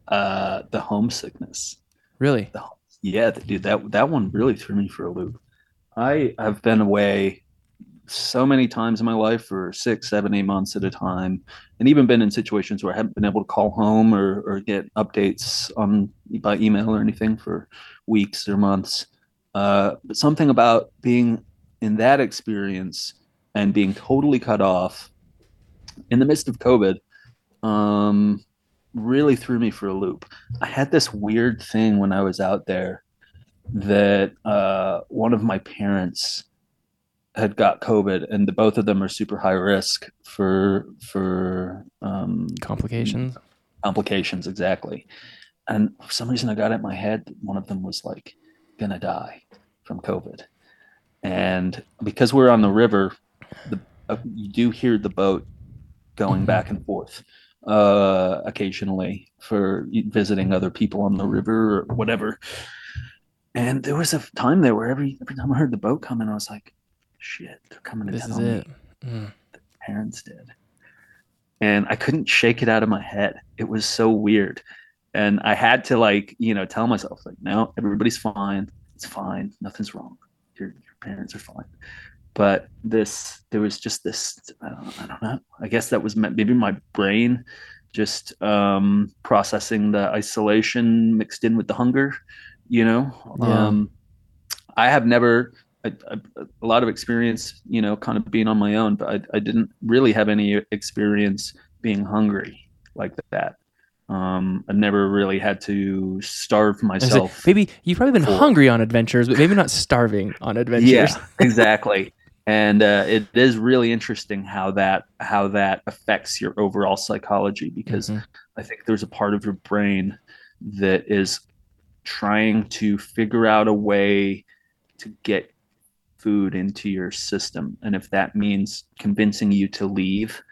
Uh the homesickness. Really? The, yeah, dude, that that one really threw me for a loop. I have been away so many times in my life for six, seven, eight months at a time, and even been in situations where I haven't been able to call home or, or get updates on by email or anything for weeks or months. Uh, but something about being in that experience and being totally cut off in the midst of COVID um, really threw me for a loop. I had this weird thing when I was out there that uh, one of my parents had got COVID, and the, both of them are super high risk for for um, complications. Complications, exactly. And for some reason, I got it in my head. That one of them was like, gonna die from COVID. And because we're on the river, the, uh, you do hear the boat going mm-hmm. back and forth uh, occasionally for visiting other people on the river or whatever. And there was a time there where every every time I heard the boat coming, I was like, "Shit, they're coming to this tell is it. Mm. The parents did." And I couldn't shake it out of my head. It was so weird and I had to like you know tell myself like no everybody's fine it's fine nothing's wrong your, your parents are fine but this there was just this I don't, I don't know I guess that was maybe my brain just um, processing the isolation mixed in with the hunger you know yeah. um, I have never I, I, a lot of experience you know kind of being on my own but I, I didn't really have any experience being hungry like that um, I've never really had to starve myself. maybe you've probably been for... hungry on adventures, but maybe not starving on adventures. Yeah, exactly. And uh, it is really interesting how that how that affects your overall psychology because mm-hmm. I think there's a part of your brain that is trying to figure out a way to get food into your system, and if that means convincing you to leave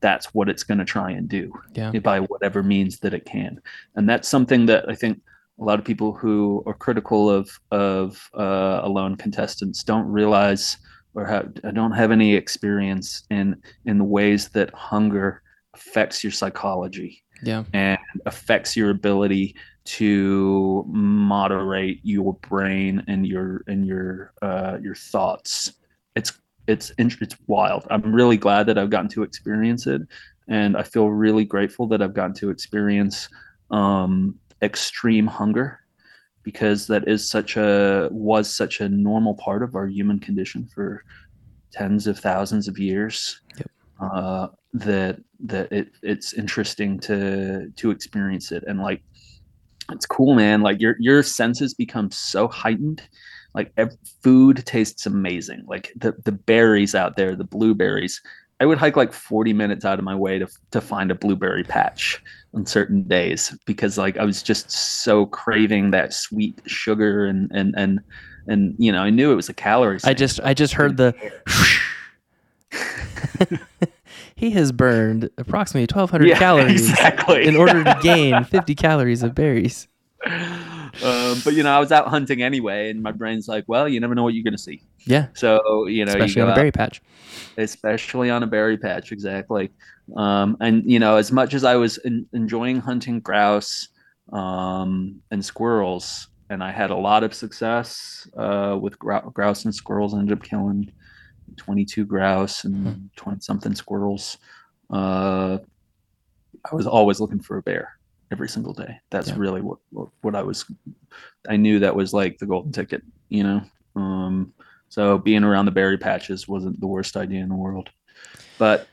that's what it's going to try and do yeah. by whatever means that it can. And that's something that I think a lot of people who are critical of of uh, alone contestants don't realize or have, I don't have any experience in in the ways that hunger affects your psychology yeah. and affects your ability to moderate your brain and your and your uh, your thoughts. It's it's it's wild. I'm really glad that I've gotten to experience it, and I feel really grateful that I've gotten to experience um, extreme hunger because that is such a was such a normal part of our human condition for tens of thousands of years. Yep. Uh, that that it it's interesting to to experience it and like it's cool, man. Like your your senses become so heightened. Like food tastes amazing. Like the the berries out there, the blueberries. I would hike like 40 minutes out of my way to to find a blueberry patch on certain days because like I was just so craving that sweet sugar and and and and you know I knew it was a calorie. I just I just heard the. he has burned approximately 1200 Yeah, calories exactly. in order to gain 50 calories of berries. um, but you know I was out hunting anyway, and my brain's like, well, you never know what you're gonna see. Yeah, So you know, you especially go on a out- berry patch. especially on a berry patch exactly. Um, and you know as much as i was en- enjoying hunting grouse um, and squirrels and i had a lot of success uh, with grou- grouse and squirrels I ended up killing 22 grouse and 20 something squirrels. Uh, i was always looking for a bear every single day. That's Yeah. really what, what what i was i knew that was like the golden ticket you know? Um, so being around the berry patches wasn't the worst idea in the world. But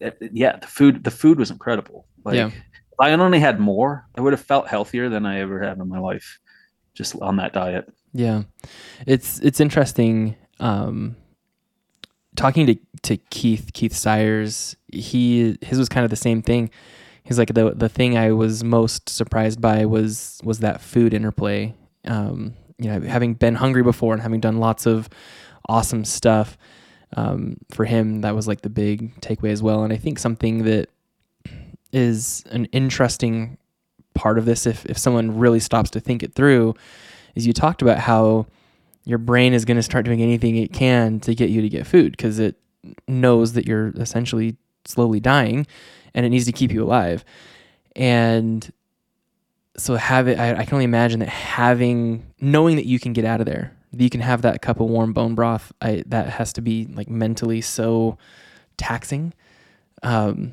th- th- yeah, the food the food was incredible. Like Yeah. if I only had more, I would have felt healthier than I ever have in my life just on that diet. Yeah, it's it's interesting. Um, talking to to Keith Keith Syers, he his was kind of the same thing. He's like the the thing I was most surprised by was was that food interplay. Um, you know, having been hungry before and having done lots of awesome stuff, um, for him that was like the big takeaway as well. And I think something that is an interesting part of this, if if someone really stops to think it through, is you talked about how your brain is going to start doing anything it can to get you to get food because it knows that you're essentially slowly dying and it needs to keep you alive. And so have it, I, I can only imagine that having, knowing that you can get out of there, that you can have that cup of warm bone broth, I, that has to be like mentally so taxing. Um,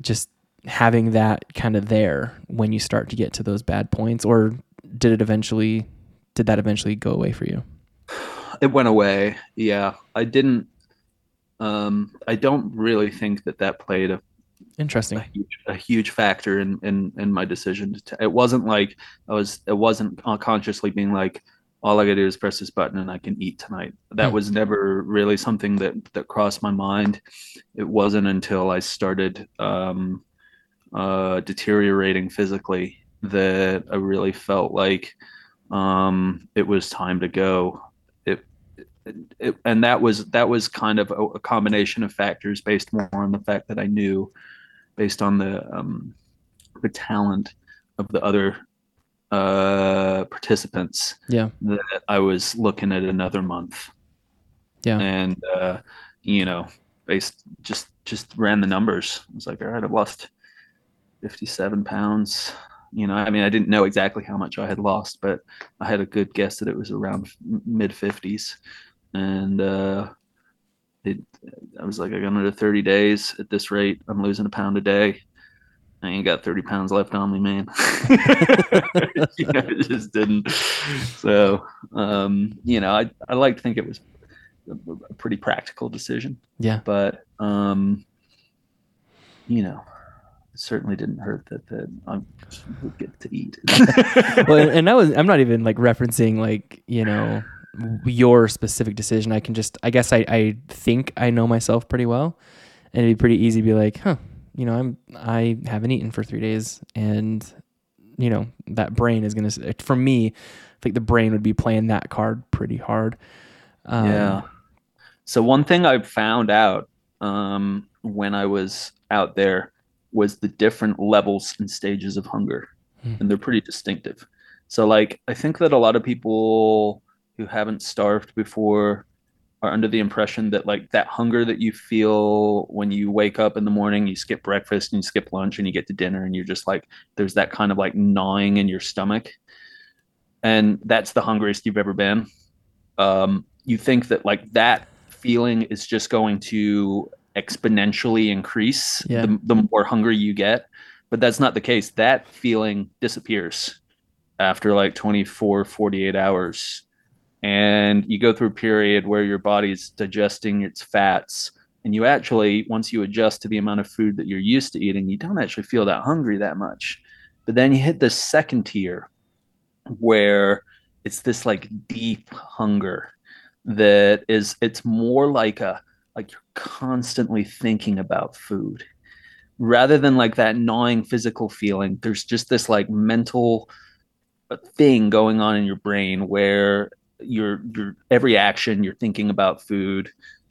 just having that kind of there when you start to get to those bad points, or did it eventually, did that eventually go away for you? It went away. Yeah, I didn't. Um, I don't really think that that played a Interesting. a huge, a huge factor in, in in my decision. To it wasn't like I was. It wasn't unconsciously being like, all I gotta do is press this button and I can eat tonight. That Hmm. was never really something that that crossed my mind. It wasn't until I started um, uh, deteriorating physically that I really felt like um, it was time to go. It, it, and that was that was kind of a, a combination of factors based more on the fact that I knew based on the um, the talent of the other uh, participants Yeah. that I was looking at another month. Yeah. And uh, you know, based just just ran the numbers. I was like, all right, I've lost fifty seven pounds. You know, I mean, I didn't know exactly how much I had lost, but I had a good guess that it was around mid fifties. And uh, it, I was like, I got another thirty days at this rate. I'm losing a pound a day. I ain't got 30 pounds left on me, man. you know, it just didn't. So, um, you know, I, I like to think it was a, a pretty practical decision, Yeah. but, um, you know, it certainly didn't hurt that, that I would get to eat. well, and- and that was I'm not even like referencing like you know your specific decision. I can just I guess I I think I know myself pretty well, and it'd be pretty easy to be like, huh, you know, I'm I haven't eaten for three days, and you know that brain is gonna for me, I think the brain would be playing that card pretty hard. Um, yeah. So one thing I found out um, when I was out there was the different levels and stages of hunger, Hmm. and they're pretty distinctive. So like I think that a lot of people who haven't starved before are under the impression that like that hunger that you feel when you wake up in the morning, you skip breakfast and you skip lunch and you get to dinner and you're just like there's that kind of like gnawing in your stomach. And that's the hungriest you've ever been. Um, you think that like that feeling is just going to exponentially increase Yeah. the, the more hungry you get but that's not the case that feeling disappears after like 24 48 hours and you go through a period where your body's digesting its fats and you actually once you adjust to the amount of food that you're used to eating you don't actually feel that hungry that much. But then you hit the second tier where it's this like deep hunger that is it's more like a like you're constantly thinking about food. Rather than like that gnawing physical feeling there's just this like mental thing going on in your brain where your your every action you're thinking about food.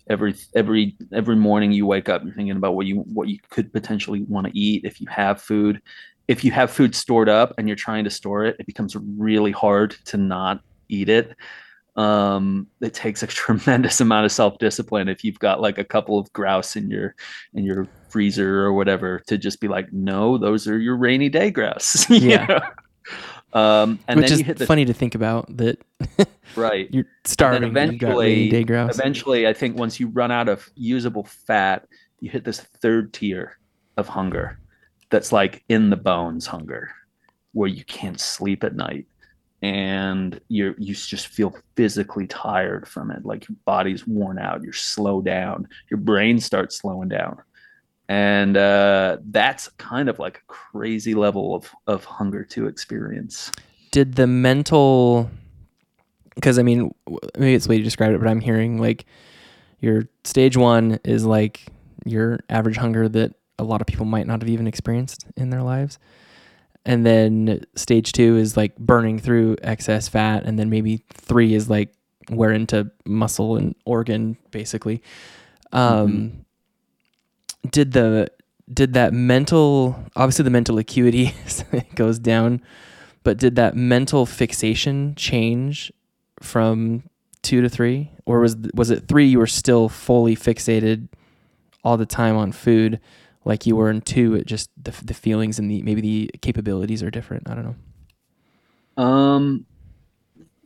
Every every every morning you wake up you're thinking about what you what you could potentially want to eat if you have food. If you have food stored up and you're trying to store it it becomes really hard to not eat it. Um it takes a tremendous amount of self-discipline if you've got like a couple of grouse in your in your freezer or whatever to just be like no those are your rainy day grouse yeah um, and Which then is the, funny to think about that. right. You're starving. And eventually, grouse. eventually, I think once you run out of usable fat, you hit this third tier of hunger, that's like in the bones hunger, where you can't sleep at night, and you you just feel physically tired from it. Like your body's worn out. You're slow down. Your brain starts slowing down and uh, that's kind of like a crazy level of of hunger to experience. Did the mental? Because I mean, maybe it's the way you described it, but I'm hearing like your stage one is like your average hunger that a lot of people might not have even experienced in their lives. And then stage two is like burning through excess fat. And then maybe three is like wear into muscle and organ, basically. Um, mm-hmm did the did that mental obviously the mental acuity goes down but did that mental fixation change from two to three? Or was was it three you were still fully fixated all the time on food like you were in two it just the, the feelings and the maybe the capabilities are different? I don't know. Um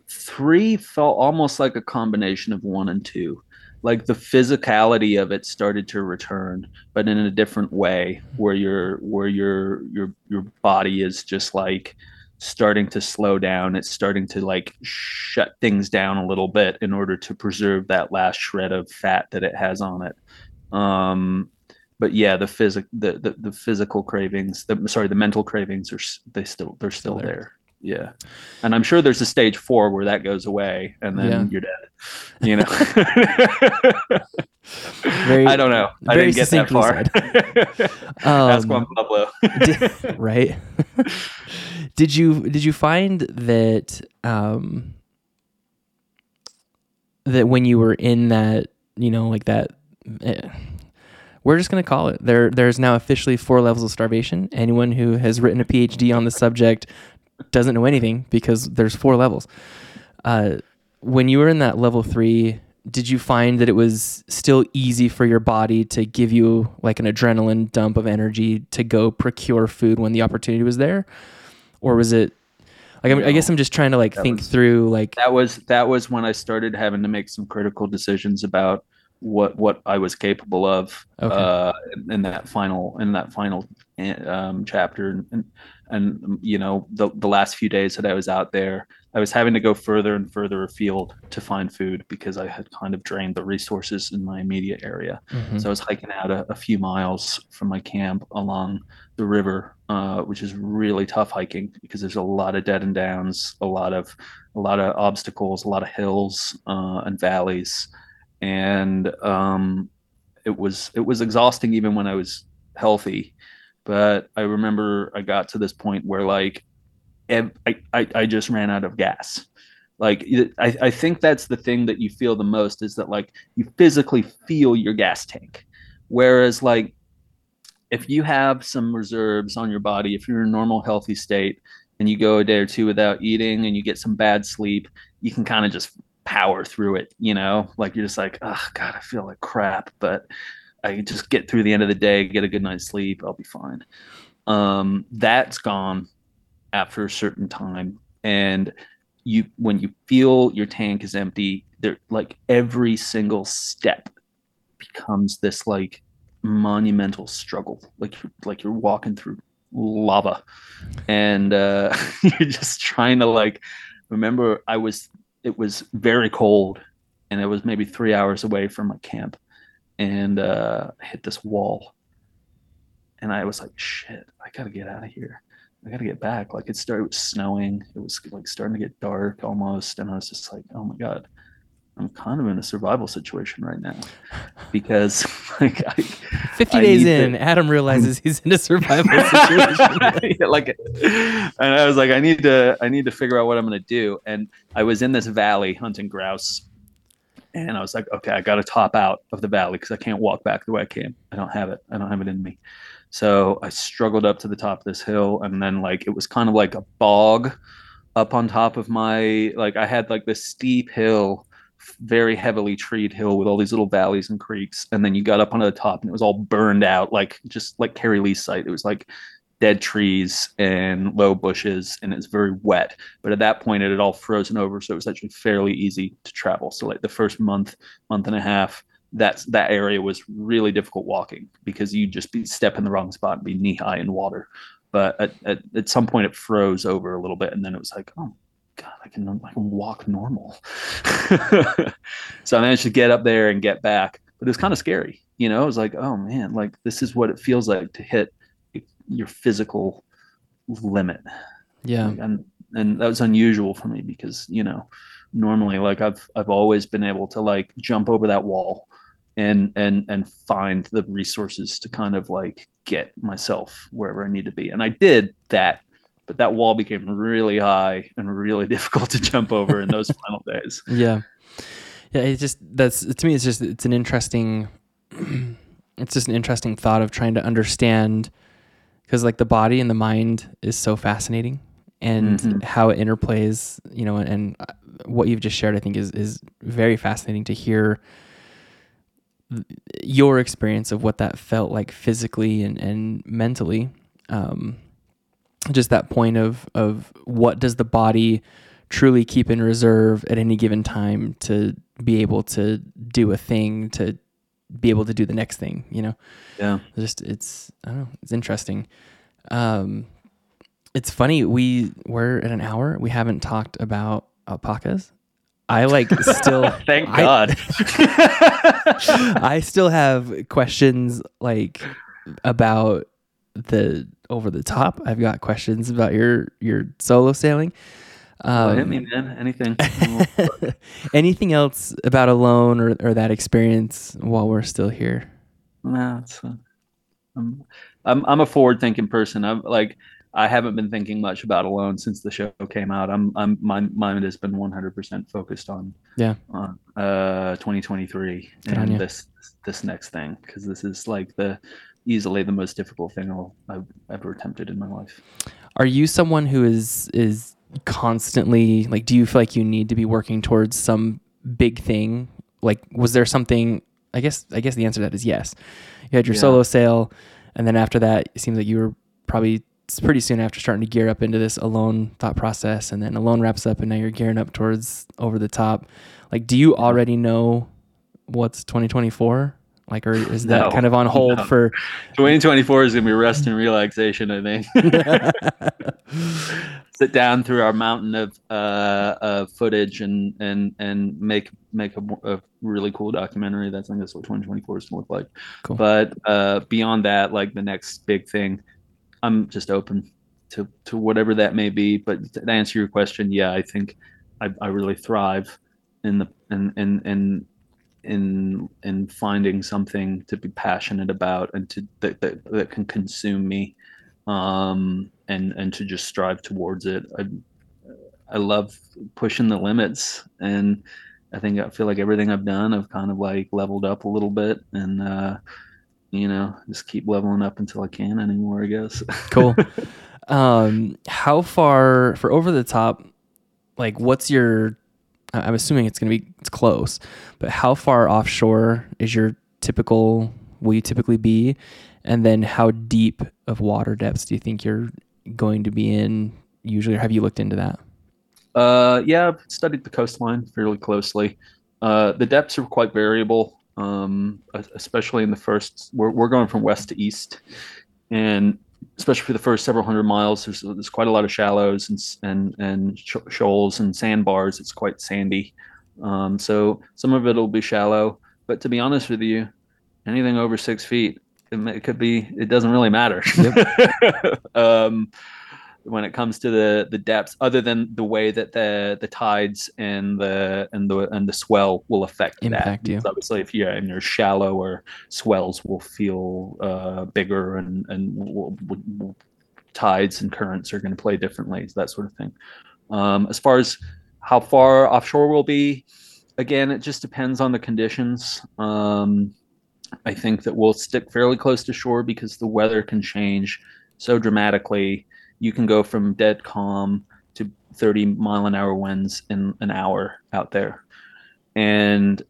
three felt almost like a combination of one and two like the physicality of it started to return but in a different way where your where your your your body is just like starting to slow down. It's starting to like shut things down a little bit in order to preserve that last shred of fat that it has on it. Um but yeah the physic the, the the physical cravings the sorry the mental cravings are they still they're still there yeah. And i'm sure there's a stage four where that goes away and then yeah. you're dead you know? Very, i don't know. I didn't get that far. um, ask juan pablo. Did, right? Did you did you find that um that when you were in that you know like that eh, we're just going to call it there there's now officially four levels of starvation. Anyone who has written a phd on the subject doesn't know anything because there's four levels. Uh, when you were in that level three, did you find that it was still easy for your body to give you like an adrenaline dump of energy to go procure food when the opportunity was there, or was it? Like, no, I guess I'm just trying to like think was, through like that was that was when I started having to make some critical decisions about what what I was capable of okay. uh, in, that final in that final um, chapter and and you know the the last few days that I was out there I was having to go further and further afield to find food because I had kind of drained the resources in my immediate area mm-hmm. so I was hiking out a, a, few miles from my camp along the river uh, which is really tough hiking because there's a lot of dead and downs a lot of a lot of obstacles a lot of hills uh, and valleys and um, it was it was exhausting even when I was healthy. But I remember I got to this point where like I, I, I just ran out of gas. Like I, I think that's the thing that you feel the most is that like you physically feel your gas tank. Whereas like if you have some reserves on your body, if you're in a normal healthy state and you go a day or two without eating and you get some bad sleep, you can kind of just power through it, you know, like you're just like, oh God, I feel like crap, but I just get through the end of the day, get a good night's sleep, I'll be fine. Um, that's gone after a certain time. And you when you feel your tank is empty, there like every single step becomes this like monumental struggle. Like you're like you're walking through lava. And uh you're just trying to like remember I was it was very cold, and it was maybe three hours away from my camp, and uh, hit this wall, and I was like, "Shit, I gotta get out of here." I gotta get back. Like it started it was snowing. It was like starting to get dark almost. And I was just like, oh my God, I'm kind of in a survival situation right now. Because like I, 50 I days in, to- Adam realizes he's in a survival situation. Yeah, like and I was like, I need to I need to figure out what I'm gonna do. And I was in this valley hunting grouse. And I was like, okay, I gotta top out of the valley because I can't walk back the way I came. I don't have it. I don't have it in me. So I struggled up to the top of this hill, and then like it was kind of like a bog up on top of my like I had like this steep hill, very heavily treed hill with all these little valleys and creeks, and then you got up onto the top and it was all burned out, like just like Karie Lee's site. It was like dead trees and low bushes, and it's very wet. But at that point, it had all frozen over, so it was actually fairly easy to travel. So like the first month, month and a half, that's that area was really difficult walking because you'd just be step in the wrong spot and be knee high in water. But at, at, at some point it froze over a little bit and then it was like, oh God, I can I can walk normal. so I managed to get up there and get back. But it was kind of scary. You know, it was like, oh man, like this is what it feels like to hit your physical limit Yeah. and and that was unusual for me because you know normally like i've i've always been able to like jump over that wall and and and find the resources to kind of like get myself wherever i need to be and i did that but that wall became really high and really difficult to jump over in those final days Yeah. Yeah. It just, that's, to me, it's just, it's an interesting, it's just an interesting thought of trying to understand because like the body and the mind is so fascinating and Mhm. how it interplays, you know, and, and uh, what you've just shared, I think is, is very fascinating to hear your experience of what that felt like physically and, and mentally. Um, just that point of, of what does the body truly keep in reserve at any given time to be able to do a thing to be able to do the next thing you know? Yeah. Just it's i don't know it's interesting. Um it's funny we we're at an hour we haven't talked about alpacas. I like still thank I- god. I still have questions like about the over the top. I've got questions about your your solo sailing Oh, hit um, me man anything anything else about alone or, or that experience while we're still here No, it's uh, I'm, I'm I'm a forward thinking person. I'm like I haven't been thinking much about Alone since the show came out. I'm I'm my mind has been 100% focused on Yeah. on uh 2023 Good and this this next thing because this is like the easily the most difficult thing I'll, I've ever attempted in my life. are you someone who is is constantly like do you feel like you need to be working towards some big thing? Like was there something i guess i guess the answer to that is yes. You had your Yeah. solo sale and then after that it seems like you were probably pretty soon after starting to gear up into this alone thought process and then alone wraps up and now you're gearing up towards over the top. Like do you mm-hmm. already know what's 2024 like or is that No. kind of on hold No. for 2024 is gonna be rest and relaxation. I think. sit down through our mountain of uh, of footage and and and make make a, a really cool documentary. That's I think that's what 2024 is gonna look like. Cool. But uh, beyond that, like the next big thing, I'm just open to to whatever that may be. But to answer your question, yeah, I think I, I really thrive in the in in in in in finding something to be passionate about and to that that, that can consume me um and and to just strive towards it. I i love pushing the limits and i think i feel like everything i've done i've kind of like leveled up a little bit and uh you know just keep leveling up until i can anymore i guess. Cool. Um how far for over the top like what's your i'm assuming it's going to be it's close but how far offshore is your typical will you typically be and then how deep of water depths do you think you're going to be in usually or have you looked into that Uh, yeah, I've studied the coastline fairly closely. Uh, the depths are quite variable, um, especially in the first. We're we're going from west to east, and especially for the first several hundred miles. There's there's quite a lot of shallows and and and shoals and sandbars. It's quite sandy, um, so some of it will be shallow. But to be honest with you, anything over six feet, it, it could be. It doesn't really matter. Yep. um, when it comes to the the depths, other than the way that the the tides and the and the and the swell will affect Impact that. you. obviously, if you're in your shallower swells will feel uh, bigger and and will, will, will, tides and currents are going to play differently, that sort of thing. Um, as far as how far offshore we'll be, again, it just depends on the conditions. Um, I think that we'll stick fairly close to shore because the weather can change so dramatically you can go from dead calm to 30 mile an hour winds in an hour out there. And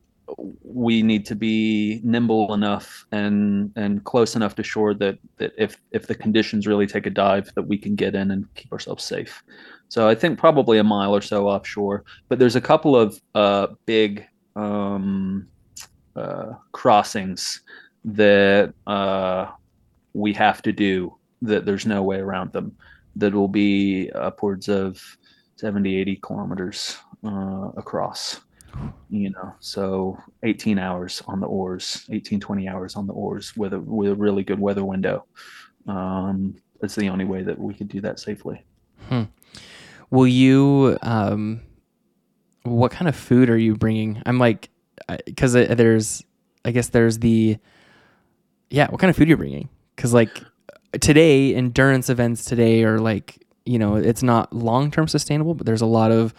we need to be nimble enough and and close enough to shore that that if if the conditions really take a dive that we can get in and keep ourselves safe so i think probably a mile or so offshore but there's a couple of uh, big um, uh, crossings that uh, we have to do that there's no way around them that will be upwards of 70, 80 kilometers uh, across. You know, so 18 hours on the oars, 18, 20 hours on the oars with a with a really good weather window. Um, that's the only way that we could do that safely. Hmm. Will you? Um, what kind of food are you bringing? I'm like, because there's, I guess there's the, yeah. What kind of food you're bringing? Because like today endurance events today are like you know it's not long term sustainable but there's a lot of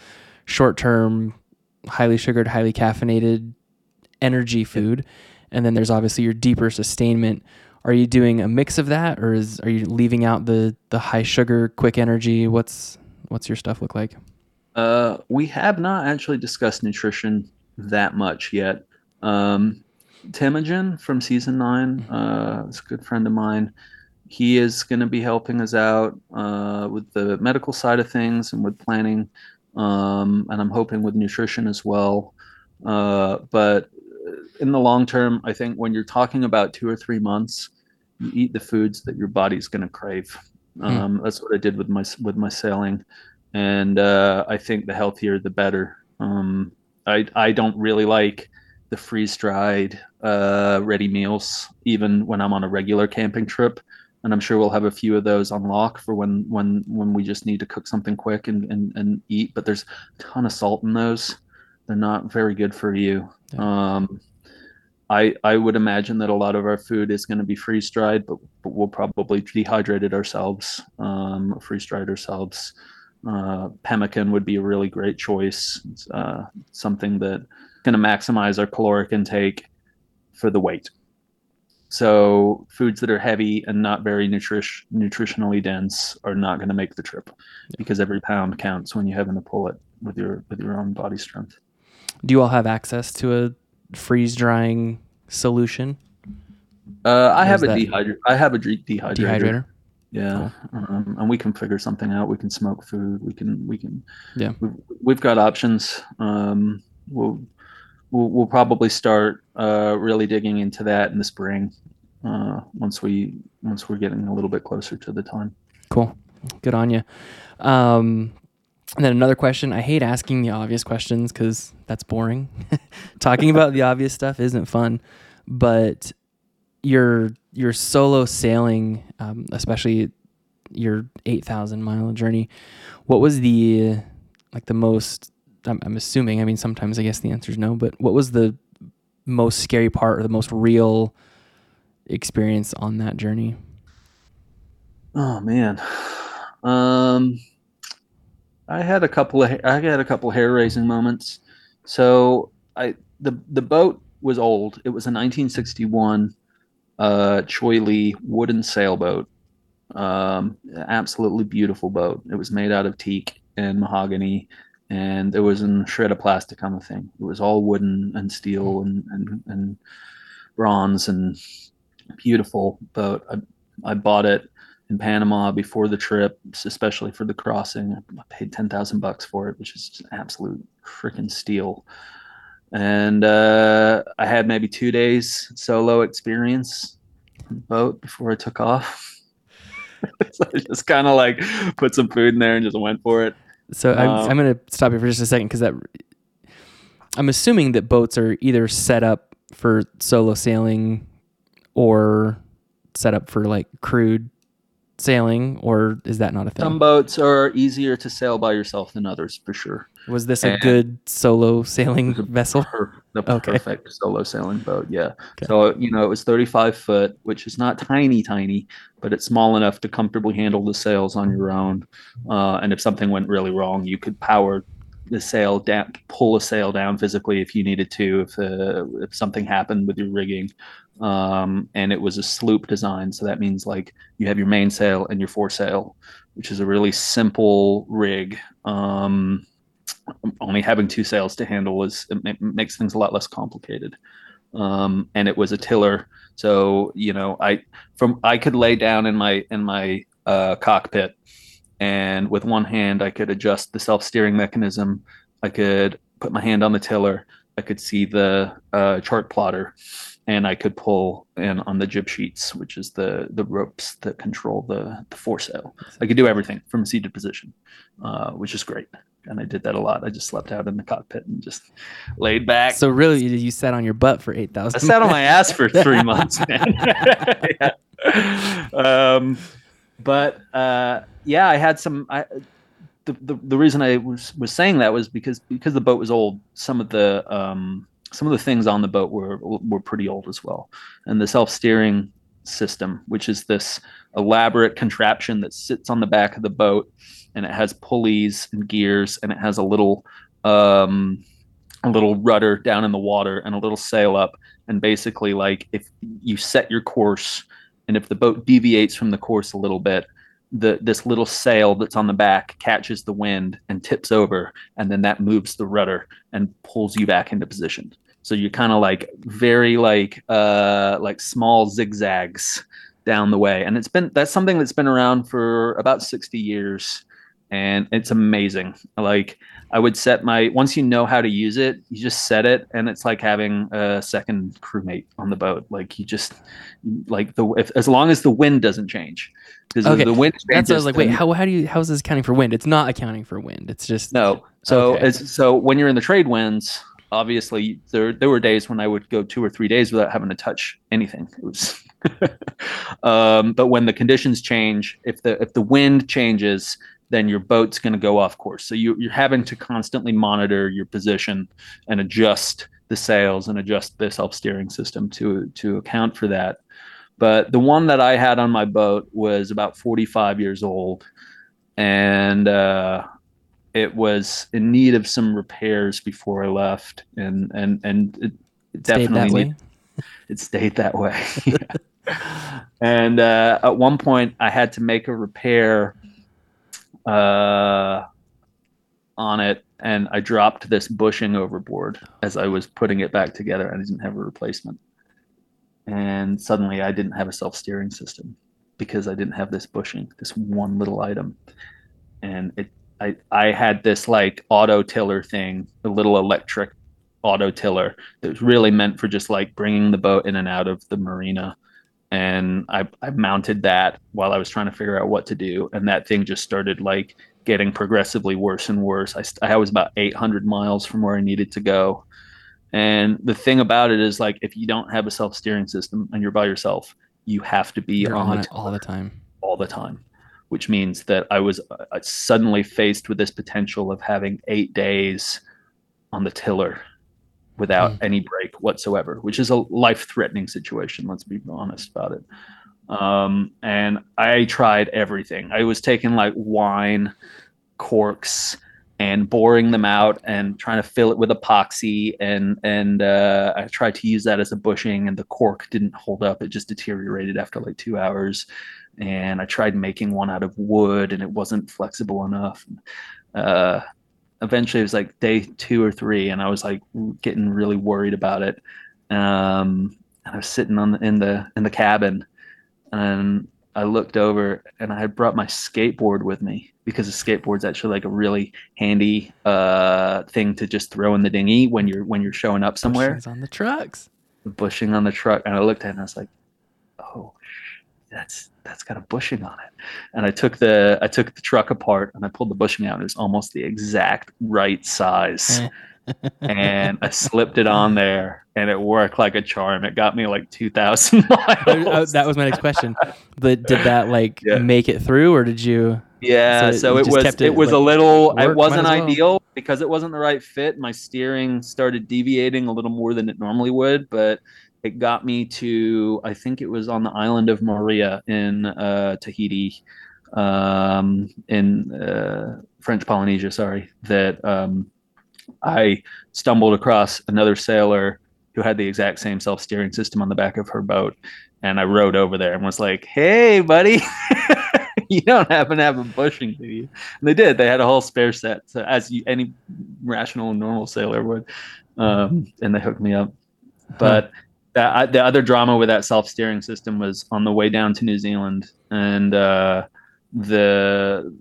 short term highly sugared highly caffeinated energy food. And then there's obviously your deeper sustainment. Are you doing a mix of that or is are you leaving out the the high sugar quick energy? What's what's your stuff look like? Uh we have not actually discussed nutrition that much yet. Um Teimojin from season 9 mm-hmm. uh is a good friend of mine he is going to be helping us out uh, with the medical side of things and with planning, um, and I'm hoping with nutrition as well. Uh, but in the long term, I think when you're talking about two or three months, you eat the foods that your body's going to crave. Hmm. Um, mm. That's what I did with my with my sailing, and uh, I think the healthier the better. Um, I I don't really like the freeze dried uh, ready meals, even when I'm on a regular camping trip and I'm sure we'll have a few of those on lock for when when when we just need to cook something quick and and, and eat. But there's a ton of salt in those. They're not very good for you. Yeah. Um, I I would imagine that a lot of our food is going to be freeze dried, but, but we'll probably dehydrate it ourselves, um, freeze dried ourselves. Uh, pemmican would be a really great choice. It's, uh, something that going to maximize our caloric intake for the weight. So foods that are heavy and not very nutrish, nutritionally dense are not going to make the trip yeah. because every pound counts when you're having to pull it with your with your own body strength. Do you all have access to a freeze drying solution? Uh, I have a dehydrator. I have a dehydrator. Dehydrator. Yeah, um, and we can figure something out. We can smoke food. We can. We can. Yeah. We've, we've got options. Um, we'll we'll, we'll probably start uh, really digging into that in the spring uh, once we once we're getting a little bit closer to the time. Cool, good on you. Um, and then another question. I hate asking the obvious questions because that's boring. Talking about the obvious stuff isn't fun, but your your solo sailing, um, especially your eight thousand mile journey, what was the like the most I'm, I'm assuming. I mean, sometimes I guess the answer is no. But what was the most scary part or the most real experience on that journey? Oh man, um, I had a couple of I had a couple hair raising moments. So I the the boat was old. It was a 1961 uh, Choy Lee wooden sailboat. Um, absolutely beautiful boat. It was made out of teak and mahogany and there wasn't a shred of plastic on the thing. It was all wooden and steel and and, and bronze and beautiful boat. I, I bought it in Panama before the trip, especially for the crossing. I paid ten thousand bucks for it, which is just absolute freaking steal. And uh, I had maybe two days solo experience on the boat before I took off. so I just kind of like put some food in there and just went for it. So I'm, Um, I'm going to stop you for just a second because that I'm assuming that boats are either set up for solo sailing or set up for like crude sailing, or is that not a thing? Some boats are easier to sail by yourself than others, for sure. Was this a good solo sailing vessel? Per- the Okay. perfect solo sailing boat. Yeah. Okay. So you know it was 35 foot, which is not tiny, tiny, but it's small enough to comfortably handle the sails on your own. Uh, and if something went really wrong, you could power the sail down, pull a sail down physically if you needed to, if uh, if something happened with your rigging. Um, and it was a sloop design, so that means like you have your mainsail and your foresail, which is a really simple rig. Um, only having two sails to handle is it makes things a lot less complicated. Um, and it was a tiller, so you know I from I could lay down in my in my uh, cockpit, and with one hand I could adjust the self steering mechanism. I could put my hand on the tiller. I could see the uh, chart plotter, and I could pull in on the jib sheets, which is the the ropes that control the the foresail. I could do everything from seated position, uh, which is great. And I did that a lot. I just slept out in the cockpit and just laid back. So really, you you sat on your butt for eight thousand. I sat on my ass for three months, man. Yeah. Um, but uh, yeah, I had some. I, the, the the reason I was was saying that was because because the boat was old. Some of the um, some of the things on the boat were were pretty old as well, and the self steering system, which is this elaborate contraption that sits on the back of the boat, and it has pulleys and gears, and it has a little um, a little rudder down in the water and a little sail up. And basically like if you set your course and if the boat deviates from the course a little bit the this little sail that's on the back catches the wind and tips over and then that moves the rudder and pulls you back into position so you're kind of like very like uh like small zigzags down the way and it's been that's something that's been around for about 60 years and it's amazing like I would set my once you know how to use it, you just set it, and it's like having a second crewmate on the boat. Like you just like the if, as long as the wind doesn't change, because Okay, the wind That's I changes, was like. Wait, how how do you how is this accounting for wind? It's not accounting for wind. It's just no. So Okay. it's so when you're in the trade winds, obviously there there were days when I would go two or three days without having to touch anything. It was, um, but when the conditions change, if the if the wind changes, then your boat's going to go off course. So you, you're having to constantly monitor your position and adjust the sails and adjust the self steering system to to account for that. But the one that I had on my boat was about 45 years old, and uh, it was in need of some repairs before I left, and and and it, definitely that way. need- it stayed that way. and uh, at one point, I had to make a repair uh, on it, and I dropped this bushing overboard as I was putting it back together, I didn't have a replacement. And suddenly, I didn't have a self-steering system because I didn't have this bushing, this one little item, and it. I, I had this like auto tiller thing, a little electric auto tiller that was really meant for just like bringing the boat in and out of the marina. And I, I mounted that while I was trying to figure out what to do. And that thing just started like getting progressively worse and worse. I, I was about 800 miles from where I needed to go. And the thing about it is like, if you don't have a self steering system and you're by yourself, you have to be on, on it all the time. all the time, which means that I was uh, suddenly faced with this potential of having eight days on the tiller without Hmm. any break whatsoever, which is a life threatening situation. Let's be honest about it. Um, and I tried everything. I was taking like wine corks and boring them out and trying to fill it with epoxy and and uh, I tried to use that as a bushing and the cork didn't hold up. It just deteriorated after like two hours. And I tried making one out of wood and it wasn't flexible enough. Uh, eventually it was like day two or three and I was like getting really worried about it. Um, and I was sitting on the, in the in the cabin and I looked over and I had brought my skateboard with me because a skateboard's actually like a really handy uh, thing to just throw in the dinghy when you're when you're showing up somewhere. Bushings on the trucks. The bushing on the truck, and I looked at it and I was like, "Oh, that's that's got a bushing on it. And I took the I took the truck apart and I pulled the bushing out. It was almost the exact right size. and I slipped it on there, and it worked like a charm. It got me like two thousand miles. Uh, that was my next question. But did that like Yeah. make it through, or did you? Yeah, So so, it was it, it, was a little work, it wasn't well. ideal because it wasn't the right fit. My steering started deviating a little more than it normally would, but it got me to I think it was on the island of Moorea in uh, Tahiti, um, in uh, French Polynesia. Sorry, that um, I stumbled across another sailor who had the exact same self steering system on the back of her boat, and I rode over there and was like, "Hey, buddy." you don't happen to have a bushing, do you? And they did. They had a whole spare set, so as you, any rational, normal sailor would, um, and they hooked me up. But that, I, the other drama with that self-steering system was on the way down to New Zealand, and uh, the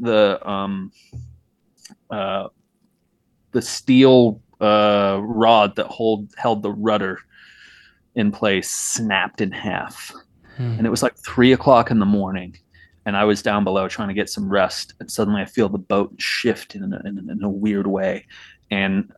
the um, uh, the steel uh, rod that hold held the rudder in place snapped in half Hmm. and it was like three o'clock in the morning and i was down below trying to get some rest and suddenly i feel the boat shift in a, in, a- in a weird way and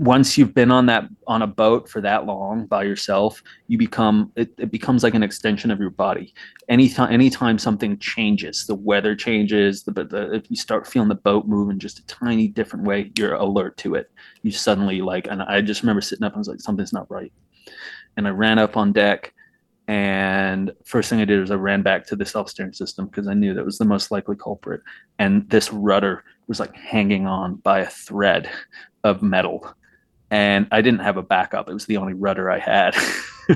once you've been on that on a boat for that long by yourself you become it, it becomes like an extension of your body anytime anytime something changes the weather changes the, the if you start feeling the boat move in just a tiny different way you're alert to it you suddenly like and i just remember sitting up and I was like something's not right and i ran up on deck and first thing I did was I ran back to the self-steering system because I knew that was the most likely culprit. And this rudder was like hanging on by a thread of metal. And I didn't have a backup. It was the only rudder I had.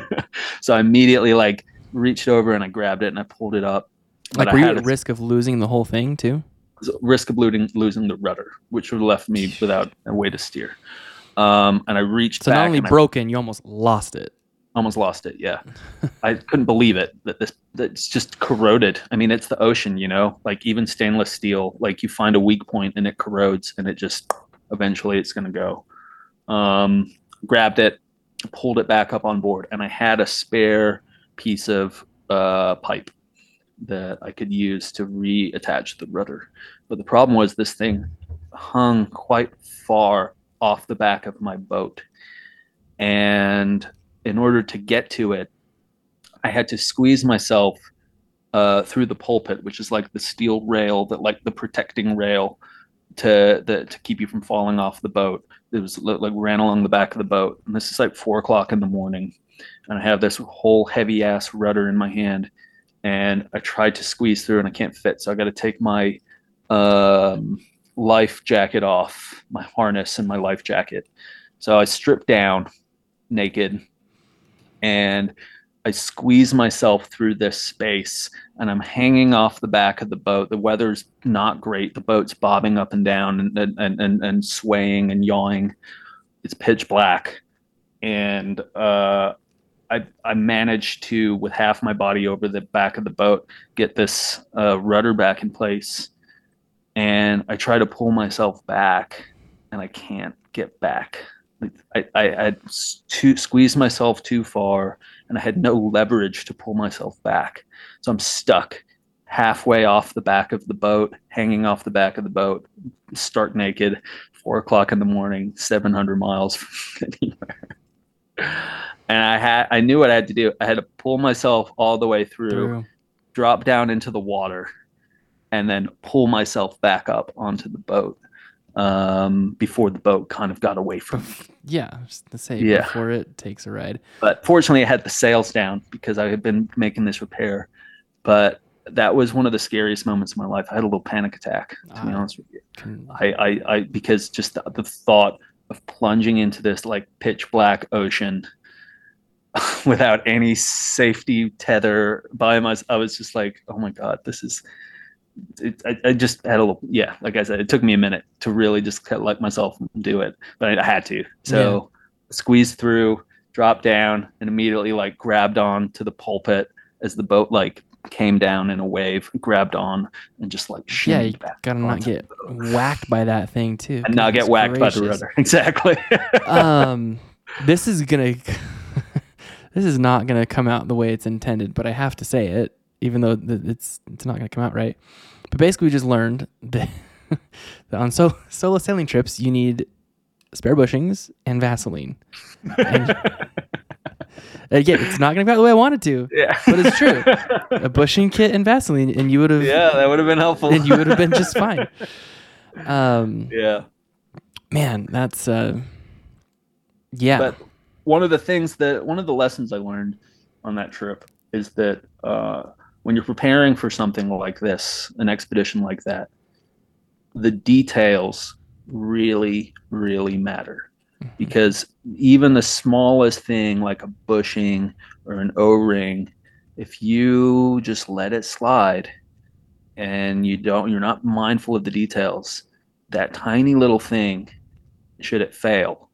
so I immediately like reached over and I grabbed it and I pulled it up. Like, were you at a- risk of losing the whole thing too? risk of losing losing the rudder, which would have left me without a way to steer. Um, and I reached So not only and I broken, you almost lost it. almost lost it yeah i couldn't believe it that this that's just corroded i mean it's the ocean you know like even stainless steel like you find a weak point and it corrodes and it just eventually it's going to go um grabbed it pulled it back up on board and i had a spare piece of uh pipe that i could use to reattach the rudder. But the problem was this thing hung quite far off the back of my boat. And in order to get to it, I had to squeeze myself uh, through the pulpit, which is like the steel rail that, like the protecting rail, to the to keep you from falling off the boat. It was like ran along the back of the boat, and this is like four o'clock in the morning, and I have this whole heavy ass rudder in my hand, and I tried to squeeze through, and I can't fit, so I got to take my um, life jacket off, my harness, and my life jacket. So I stripped down, naked, and I squeeze myself through this space and I'm hanging off the back of the boat. The weather's not great. The boat's bobbing up and down and, and, and, and swaying and yawing. It's pitch black. And uh, I, I managed to, with half my body over the back of the boat, get this uh, rudder back in place. And I try to pull myself back and I can't get back. I, I had too, squeezed myself too far and I had no leverage to pull myself back. So I'm stuck halfway off the back of the boat, hanging off the back of the boat, stark naked, four o'clock in the morning, 700 miles from anywhere. And I had, I knew what I had to do. I had to pull myself all the way through, Through. drop down into the water, and then pull myself back up onto the boat um, before the boat kind of got away from me. Yeah, just to say Yeah. before it takes a ride. but fortunately i had the sails down because i had been making this repair but that was one of the scariest moments of my life i had a little panic attack to be Ah. honest with you Can- I, I i because just the, the thought of plunging into this like pitch black ocean without any safety tether by myself i was just like oh my god this is it, I, I just had a little yeah like i said it took me a minute to really just kind of let myself do it but i, I had to. So squeezed through dropped down and immediately like grabbed on to the pulpit as the boat like came down in a wave grabbed on and just like yeah, you gotta not get whacked by that thing too. and not get whacked by the gracious. rudder. Exactly. Um, this is gonna this is not to come out the way it's intended, but I have to say it, even though th- it's it's not going to come out right. But basically, we just learned that, that on so, solo sailing trips, you need spare bushings and Vaseline. And, again, it's not going to out the way I wanted to, Yeah. but it's true. A bushing kit and Vaseline, and you would have, yeah, that would have been helpful. and you would have been just fine. Um, yeah. man, that's uh, yeah, But one of the things that one of the lessons I learned on that trip is that uh, when you're preparing for something like this, an expedition like that, the details really, really matter. Mm-hmm. Because even the smallest thing like a bushing or an O ring, if you just let it slide and you don't, you're not mindful of the details, that tiny little thing, should it fail,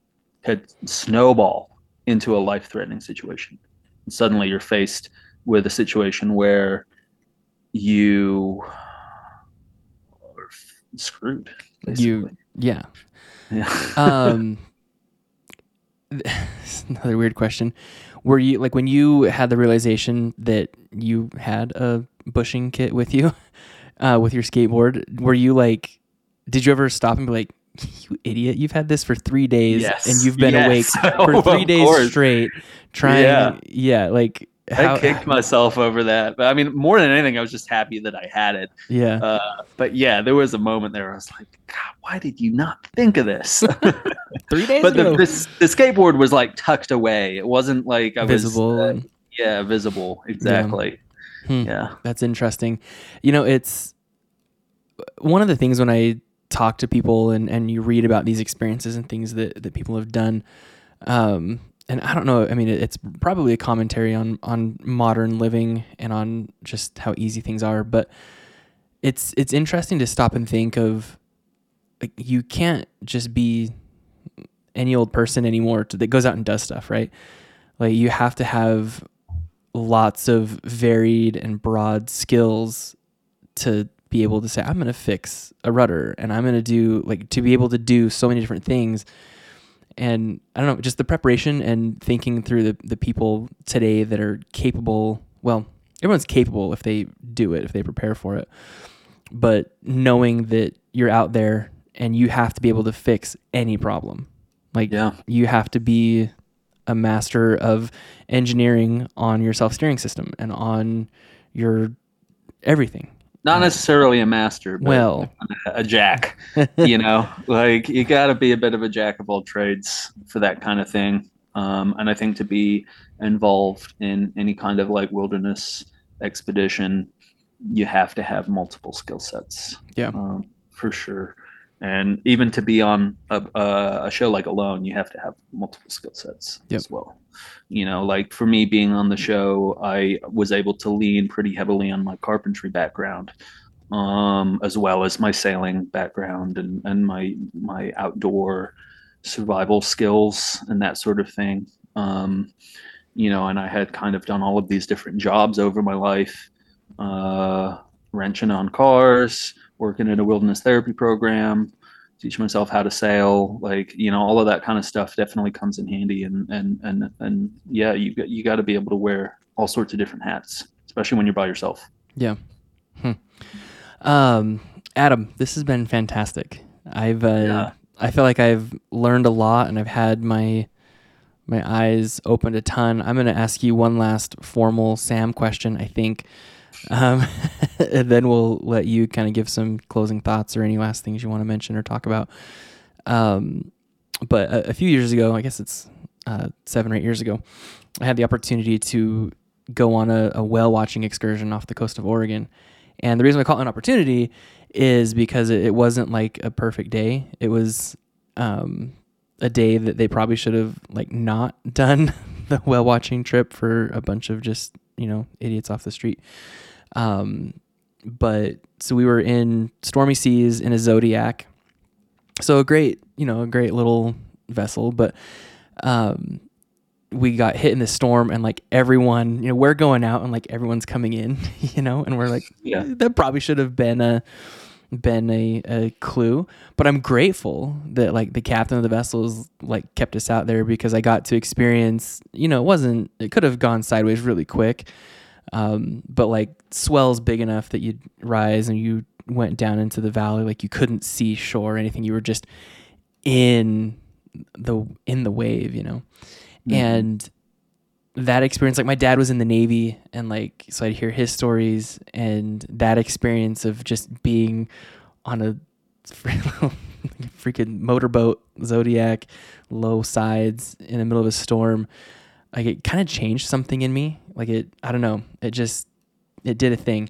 could snowball into a life threatening situation. And suddenly you're faced with a situation where you are f- screwed. You- yeah. Yeah. um another weird question were you like when you had the realization that you had a bushing kit with you uh with your skateboard were you like did you ever stop and be like you idiot you've had this for three days Yes. and you've been Yes. awake Oh, for three days course. straight trying yeah, Yeah. like how I kicked myself over that. But I mean, more than anything, I was just happy that I had it. yeah Uh, but yeah, there was a moment there I was like, God, why did you not think of this? three days but the, ago the, the skateboard was like tucked away. It wasn't like I visible was. uh, yeah, visible. Exactly. Hmm. Yeah. That's interesting. You know, it's one of the things when I talk to people and, and you read about these experiences and things that, that people have done. Um, and I don't know, I mean, it's probably a commentary on, on modern living and on just how easy things are, but it's, it's interesting to stop and think of like, you can't just be any old person anymore to, that goes out and does stuff, right? Like you have to have lots of varied and broad skills to be able to say I'm going to fix a rudder and I'm going to do like to be able to do so many different things and I don't know just the preparation and thinking through the the people today that are capable well everyone's capable if they do it if they prepare for it but knowing that you're out there and you have to be able to fix any problem like Yeah. you have to be a master of engineering on your self-steering system and on your everything. Not necessarily a master, but Well, a jack. you know, like you got to be a bit of a jack of all trades for that kind of thing. Um, and I think to be involved in any kind of like wilderness expedition, you have to have multiple skill sets. Yeah. um, for sure. And even to be on a, a, a show like Alone, you have to have multiple skill sets Yep. as well. You know, like for me being on the show, I was able to lean pretty heavily on my carpentry background, um, as well as my sailing background and, and my my outdoor survival skills and that sort of thing. Um, you know, and I had kind of done all of these different jobs over my life, uh, wrenching on cars, working in a wilderness therapy program, teaching myself how to sail, like you know, all of that kind of stuff definitely comes in handy. And and and and yeah, you got you got to be able to wear all sorts of different hats, especially when you're by yourself. yeah. Hmm. Um, Adam, this has been fantastic. I've uh, Yeah. I feel like I've learned a lot and I've had my my eyes opened a ton. I'm going to ask you one last formal Sam question, I think. Um, and then we'll let you kind of give some closing thoughts or any last things you want to mention or talk about. Um, but a, a few years ago, I guess it's uh, seven or eight years ago, I had the opportunity to go on a, a whale watching excursion off the coast of Oregon. And the reason I call it an opportunity is because it, it wasn't like a perfect day. It was um, a day that they probably should have like not done the whale watching trip for a bunch of just you know idiots off the street. Um, but so we were in stormy seas in a Zodiac. So a great, you know, a great little vessel, but um, we got hit in the storm and like everyone, you know, we're going out and like everyone's coming in, you know, and we're like, Yeah. that probably should have been a, been a, a clue. But I'm grateful that like the captain of the vessels like kept us out there because I got to experience. You know, it wasn't. It could have gone sideways really quick. Um, but like swells big enough that you'd rise and you went down into the valley like you couldn't see shore or anything you were just in the in the wave you know mm-hmm. and that experience like my dad was in the navy and like so i'd hear his stories and that experience of just being on a freaking motorboat zodiac low sides in the middle of a storm like it kind of changed something in me like it i don't know it just it did a thing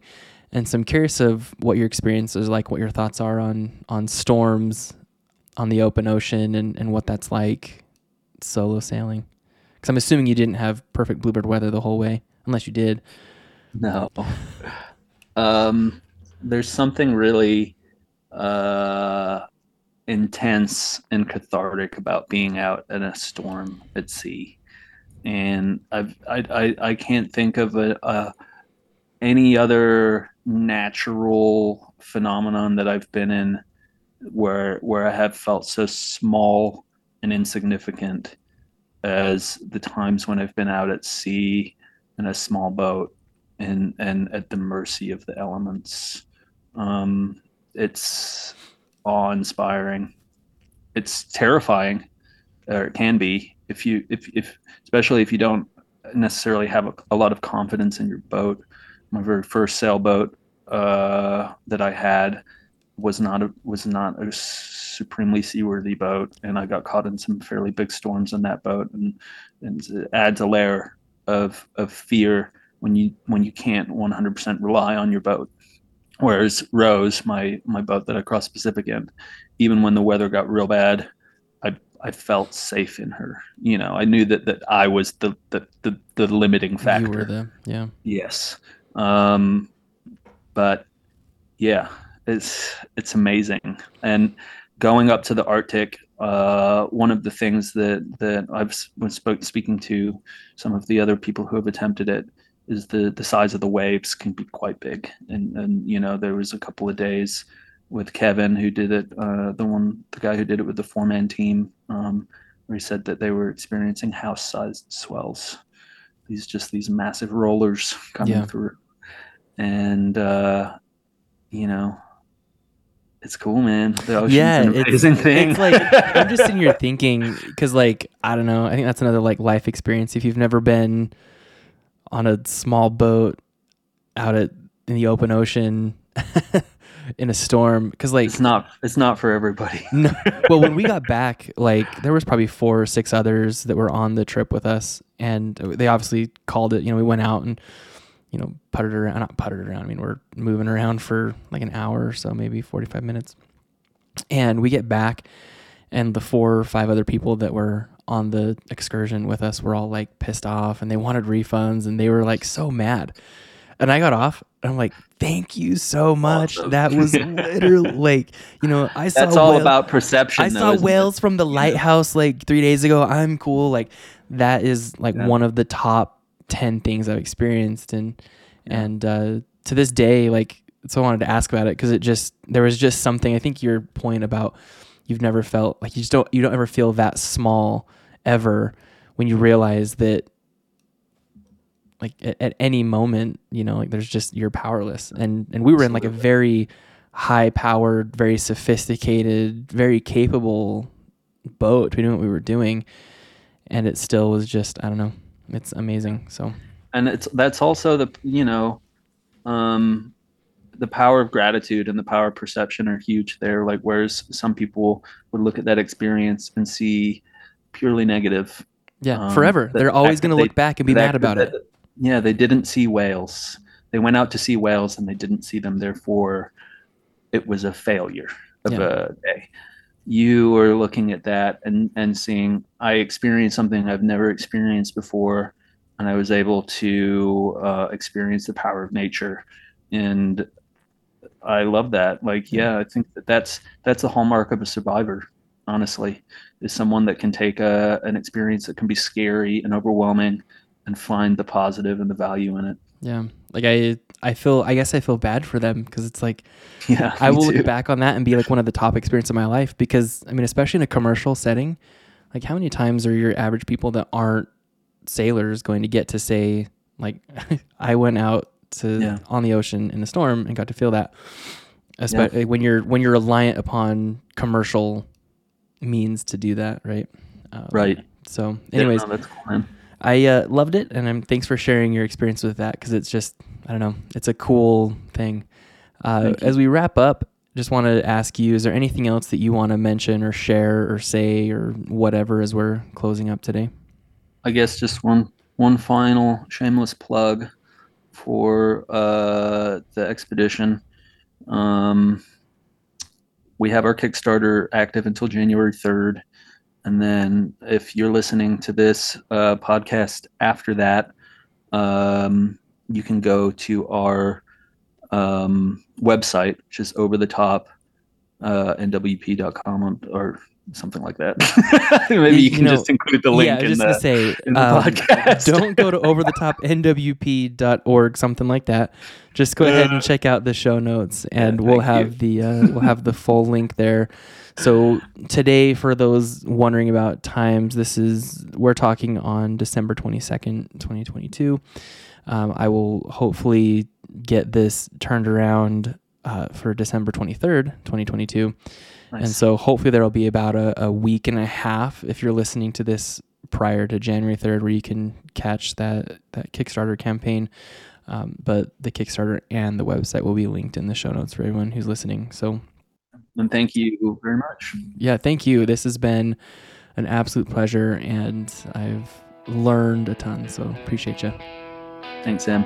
and so i'm curious of what your experience is like what your thoughts are on on storms on the open ocean and and what that's like solo sailing because I'm assuming you didn't have perfect bluebird weather the whole way, unless you did. No. um, there's something really uh, intense and cathartic about being out in a storm at sea, and I've, I I I can't think of a, a any other natural phenomenon that I've been in where where I have felt so small and insignificant as the times when I've been out at sea in a small boat and and at the mercy of the elements. Um, it's awe-inspiring. It's terrifying, or it can be if you if if especially if you don't necessarily have a, a lot of confidence in your boat. My very first sailboat uh, that I had was not a was not a supremely seaworthy boat, and I got caught in some fairly big storms in that boat, and and it adds a layer of of fear when you when you can't 100% rely on your boat. Whereas Rose, my my boat that I crossed Pacific in, even when the weather got real bad, I felt safe in her. You know, I knew that that I was the the the, the limiting factor. You were the yeah. Yes. Um, but yeah, it's it's amazing and going up to the arctic uh, one of the things that that i've when spoke, speaking to some of the other people who have attempted it is the the size of the waves can be quite big and and you know there was a couple of days with kevin who did it uh, the one the guy who did it with the four man team um, where he said that they were experiencing house sized swells these just these massive rollers coming yeah. through and uh, you know it's cool, man. The ocean's yeah, an amazing it's, thing. It's like I'm just sitting here thinking because, like, I don't know. I think that's another like life experience. If you've never been on a small boat out at in the open ocean in a storm, because like it's not it's not for everybody. no. Well, when we got back, like there was probably four or six others that were on the trip with us, and they obviously called it. You know, we went out and you know, puttered around, not puttered around. I mean, we're moving around for like an hour or so, maybe 45 minutes. And we get back, and the four or five other people that were on the excursion with us were all like pissed off and they wanted refunds and they were like so mad. And I got off and I'm like, thank you so much. Awesome. That was literally like, you know, I saw That's all whale- about perception. I though, saw whales it? from the lighthouse like three days ago. I'm cool. Like that is like yeah. one of the top 10 things I've experienced and yeah. and uh, to this day like so I wanted to ask about it because it just there was just something I think your point about you've never felt like you just don't you don't ever feel that small ever when you realize that like at, at any moment you know like there's just you're powerless and and we were in like a very high powered very sophisticated very capable boat We knew what we were doing and it still was just I don't know it's amazing. So, and it's that's also the you know, um, the power of gratitude and the power of perception are huge there. Like whereas some people would look at that experience and see purely negative. Yeah, um, forever. They're always going to look back and be mad about that, it. Yeah, they didn't see whales. They went out to see whales and they didn't see them. Therefore, it was a failure of yeah. a day you are looking at that and and seeing I experienced something I've never experienced before, and I was able to uh, experience the power of nature, and I love that. Like, yeah, I think that that's that's the hallmark of a survivor. Honestly, is someone that can take a an experience that can be scary and overwhelming, and find the positive and the value in it. Yeah, like I I feel I guess I feel bad for them because it's like Yeah, I will too. look back on that and be like one of the top experiences of my life because I mean, especially in a commercial setting, like how many times are your average people that aren't sailors going to get to say like I went out to Yeah. on the ocean in a storm and got to feel that. Especially when you're when you're reliant upon commercial means to do that, right? Um, Right. So, Yeah, anyways, no, cool, man. I uh, loved it, and I'm thanks for sharing your experience with that because it's just I don't know, it's a cool thing. Uh, as we wrap up, just want to ask you: Is there anything else that you want to mention or share or say or whatever as we're closing up today? I guess just one one final shameless plug for uh, the expedition. Um, we have our Kickstarter active until January third, and then if you're listening to this uh, podcast after that, um, you can go to our um, website, which is over the top uh, nwp.com or something like that. Maybe you You can know, just include the link yeah, I was in just the, gonna say, in the um, podcast. don't go to overthetopnwp.org, something like that. Just go ahead and check out the show notes, and Yeah, we'll have the uh, we'll have the full link there. So today, for those wondering about times, this is we're talking on December twenty second, twenty twenty two. Um, I will hopefully get this turned around uh, for December twenty third, twenty twenty two. Nice. And so hopefully there will be about a, a week and a half if you're listening to this prior to January 3rd where you can catch that, that Kickstarter campaign. Um, but the Kickstarter and the website will be linked in the show notes for everyone who's listening. So And thank you very much. yeah, thank you. This has been an absolute pleasure and I've learned a ton. So appreciate you. Thanks, Sam.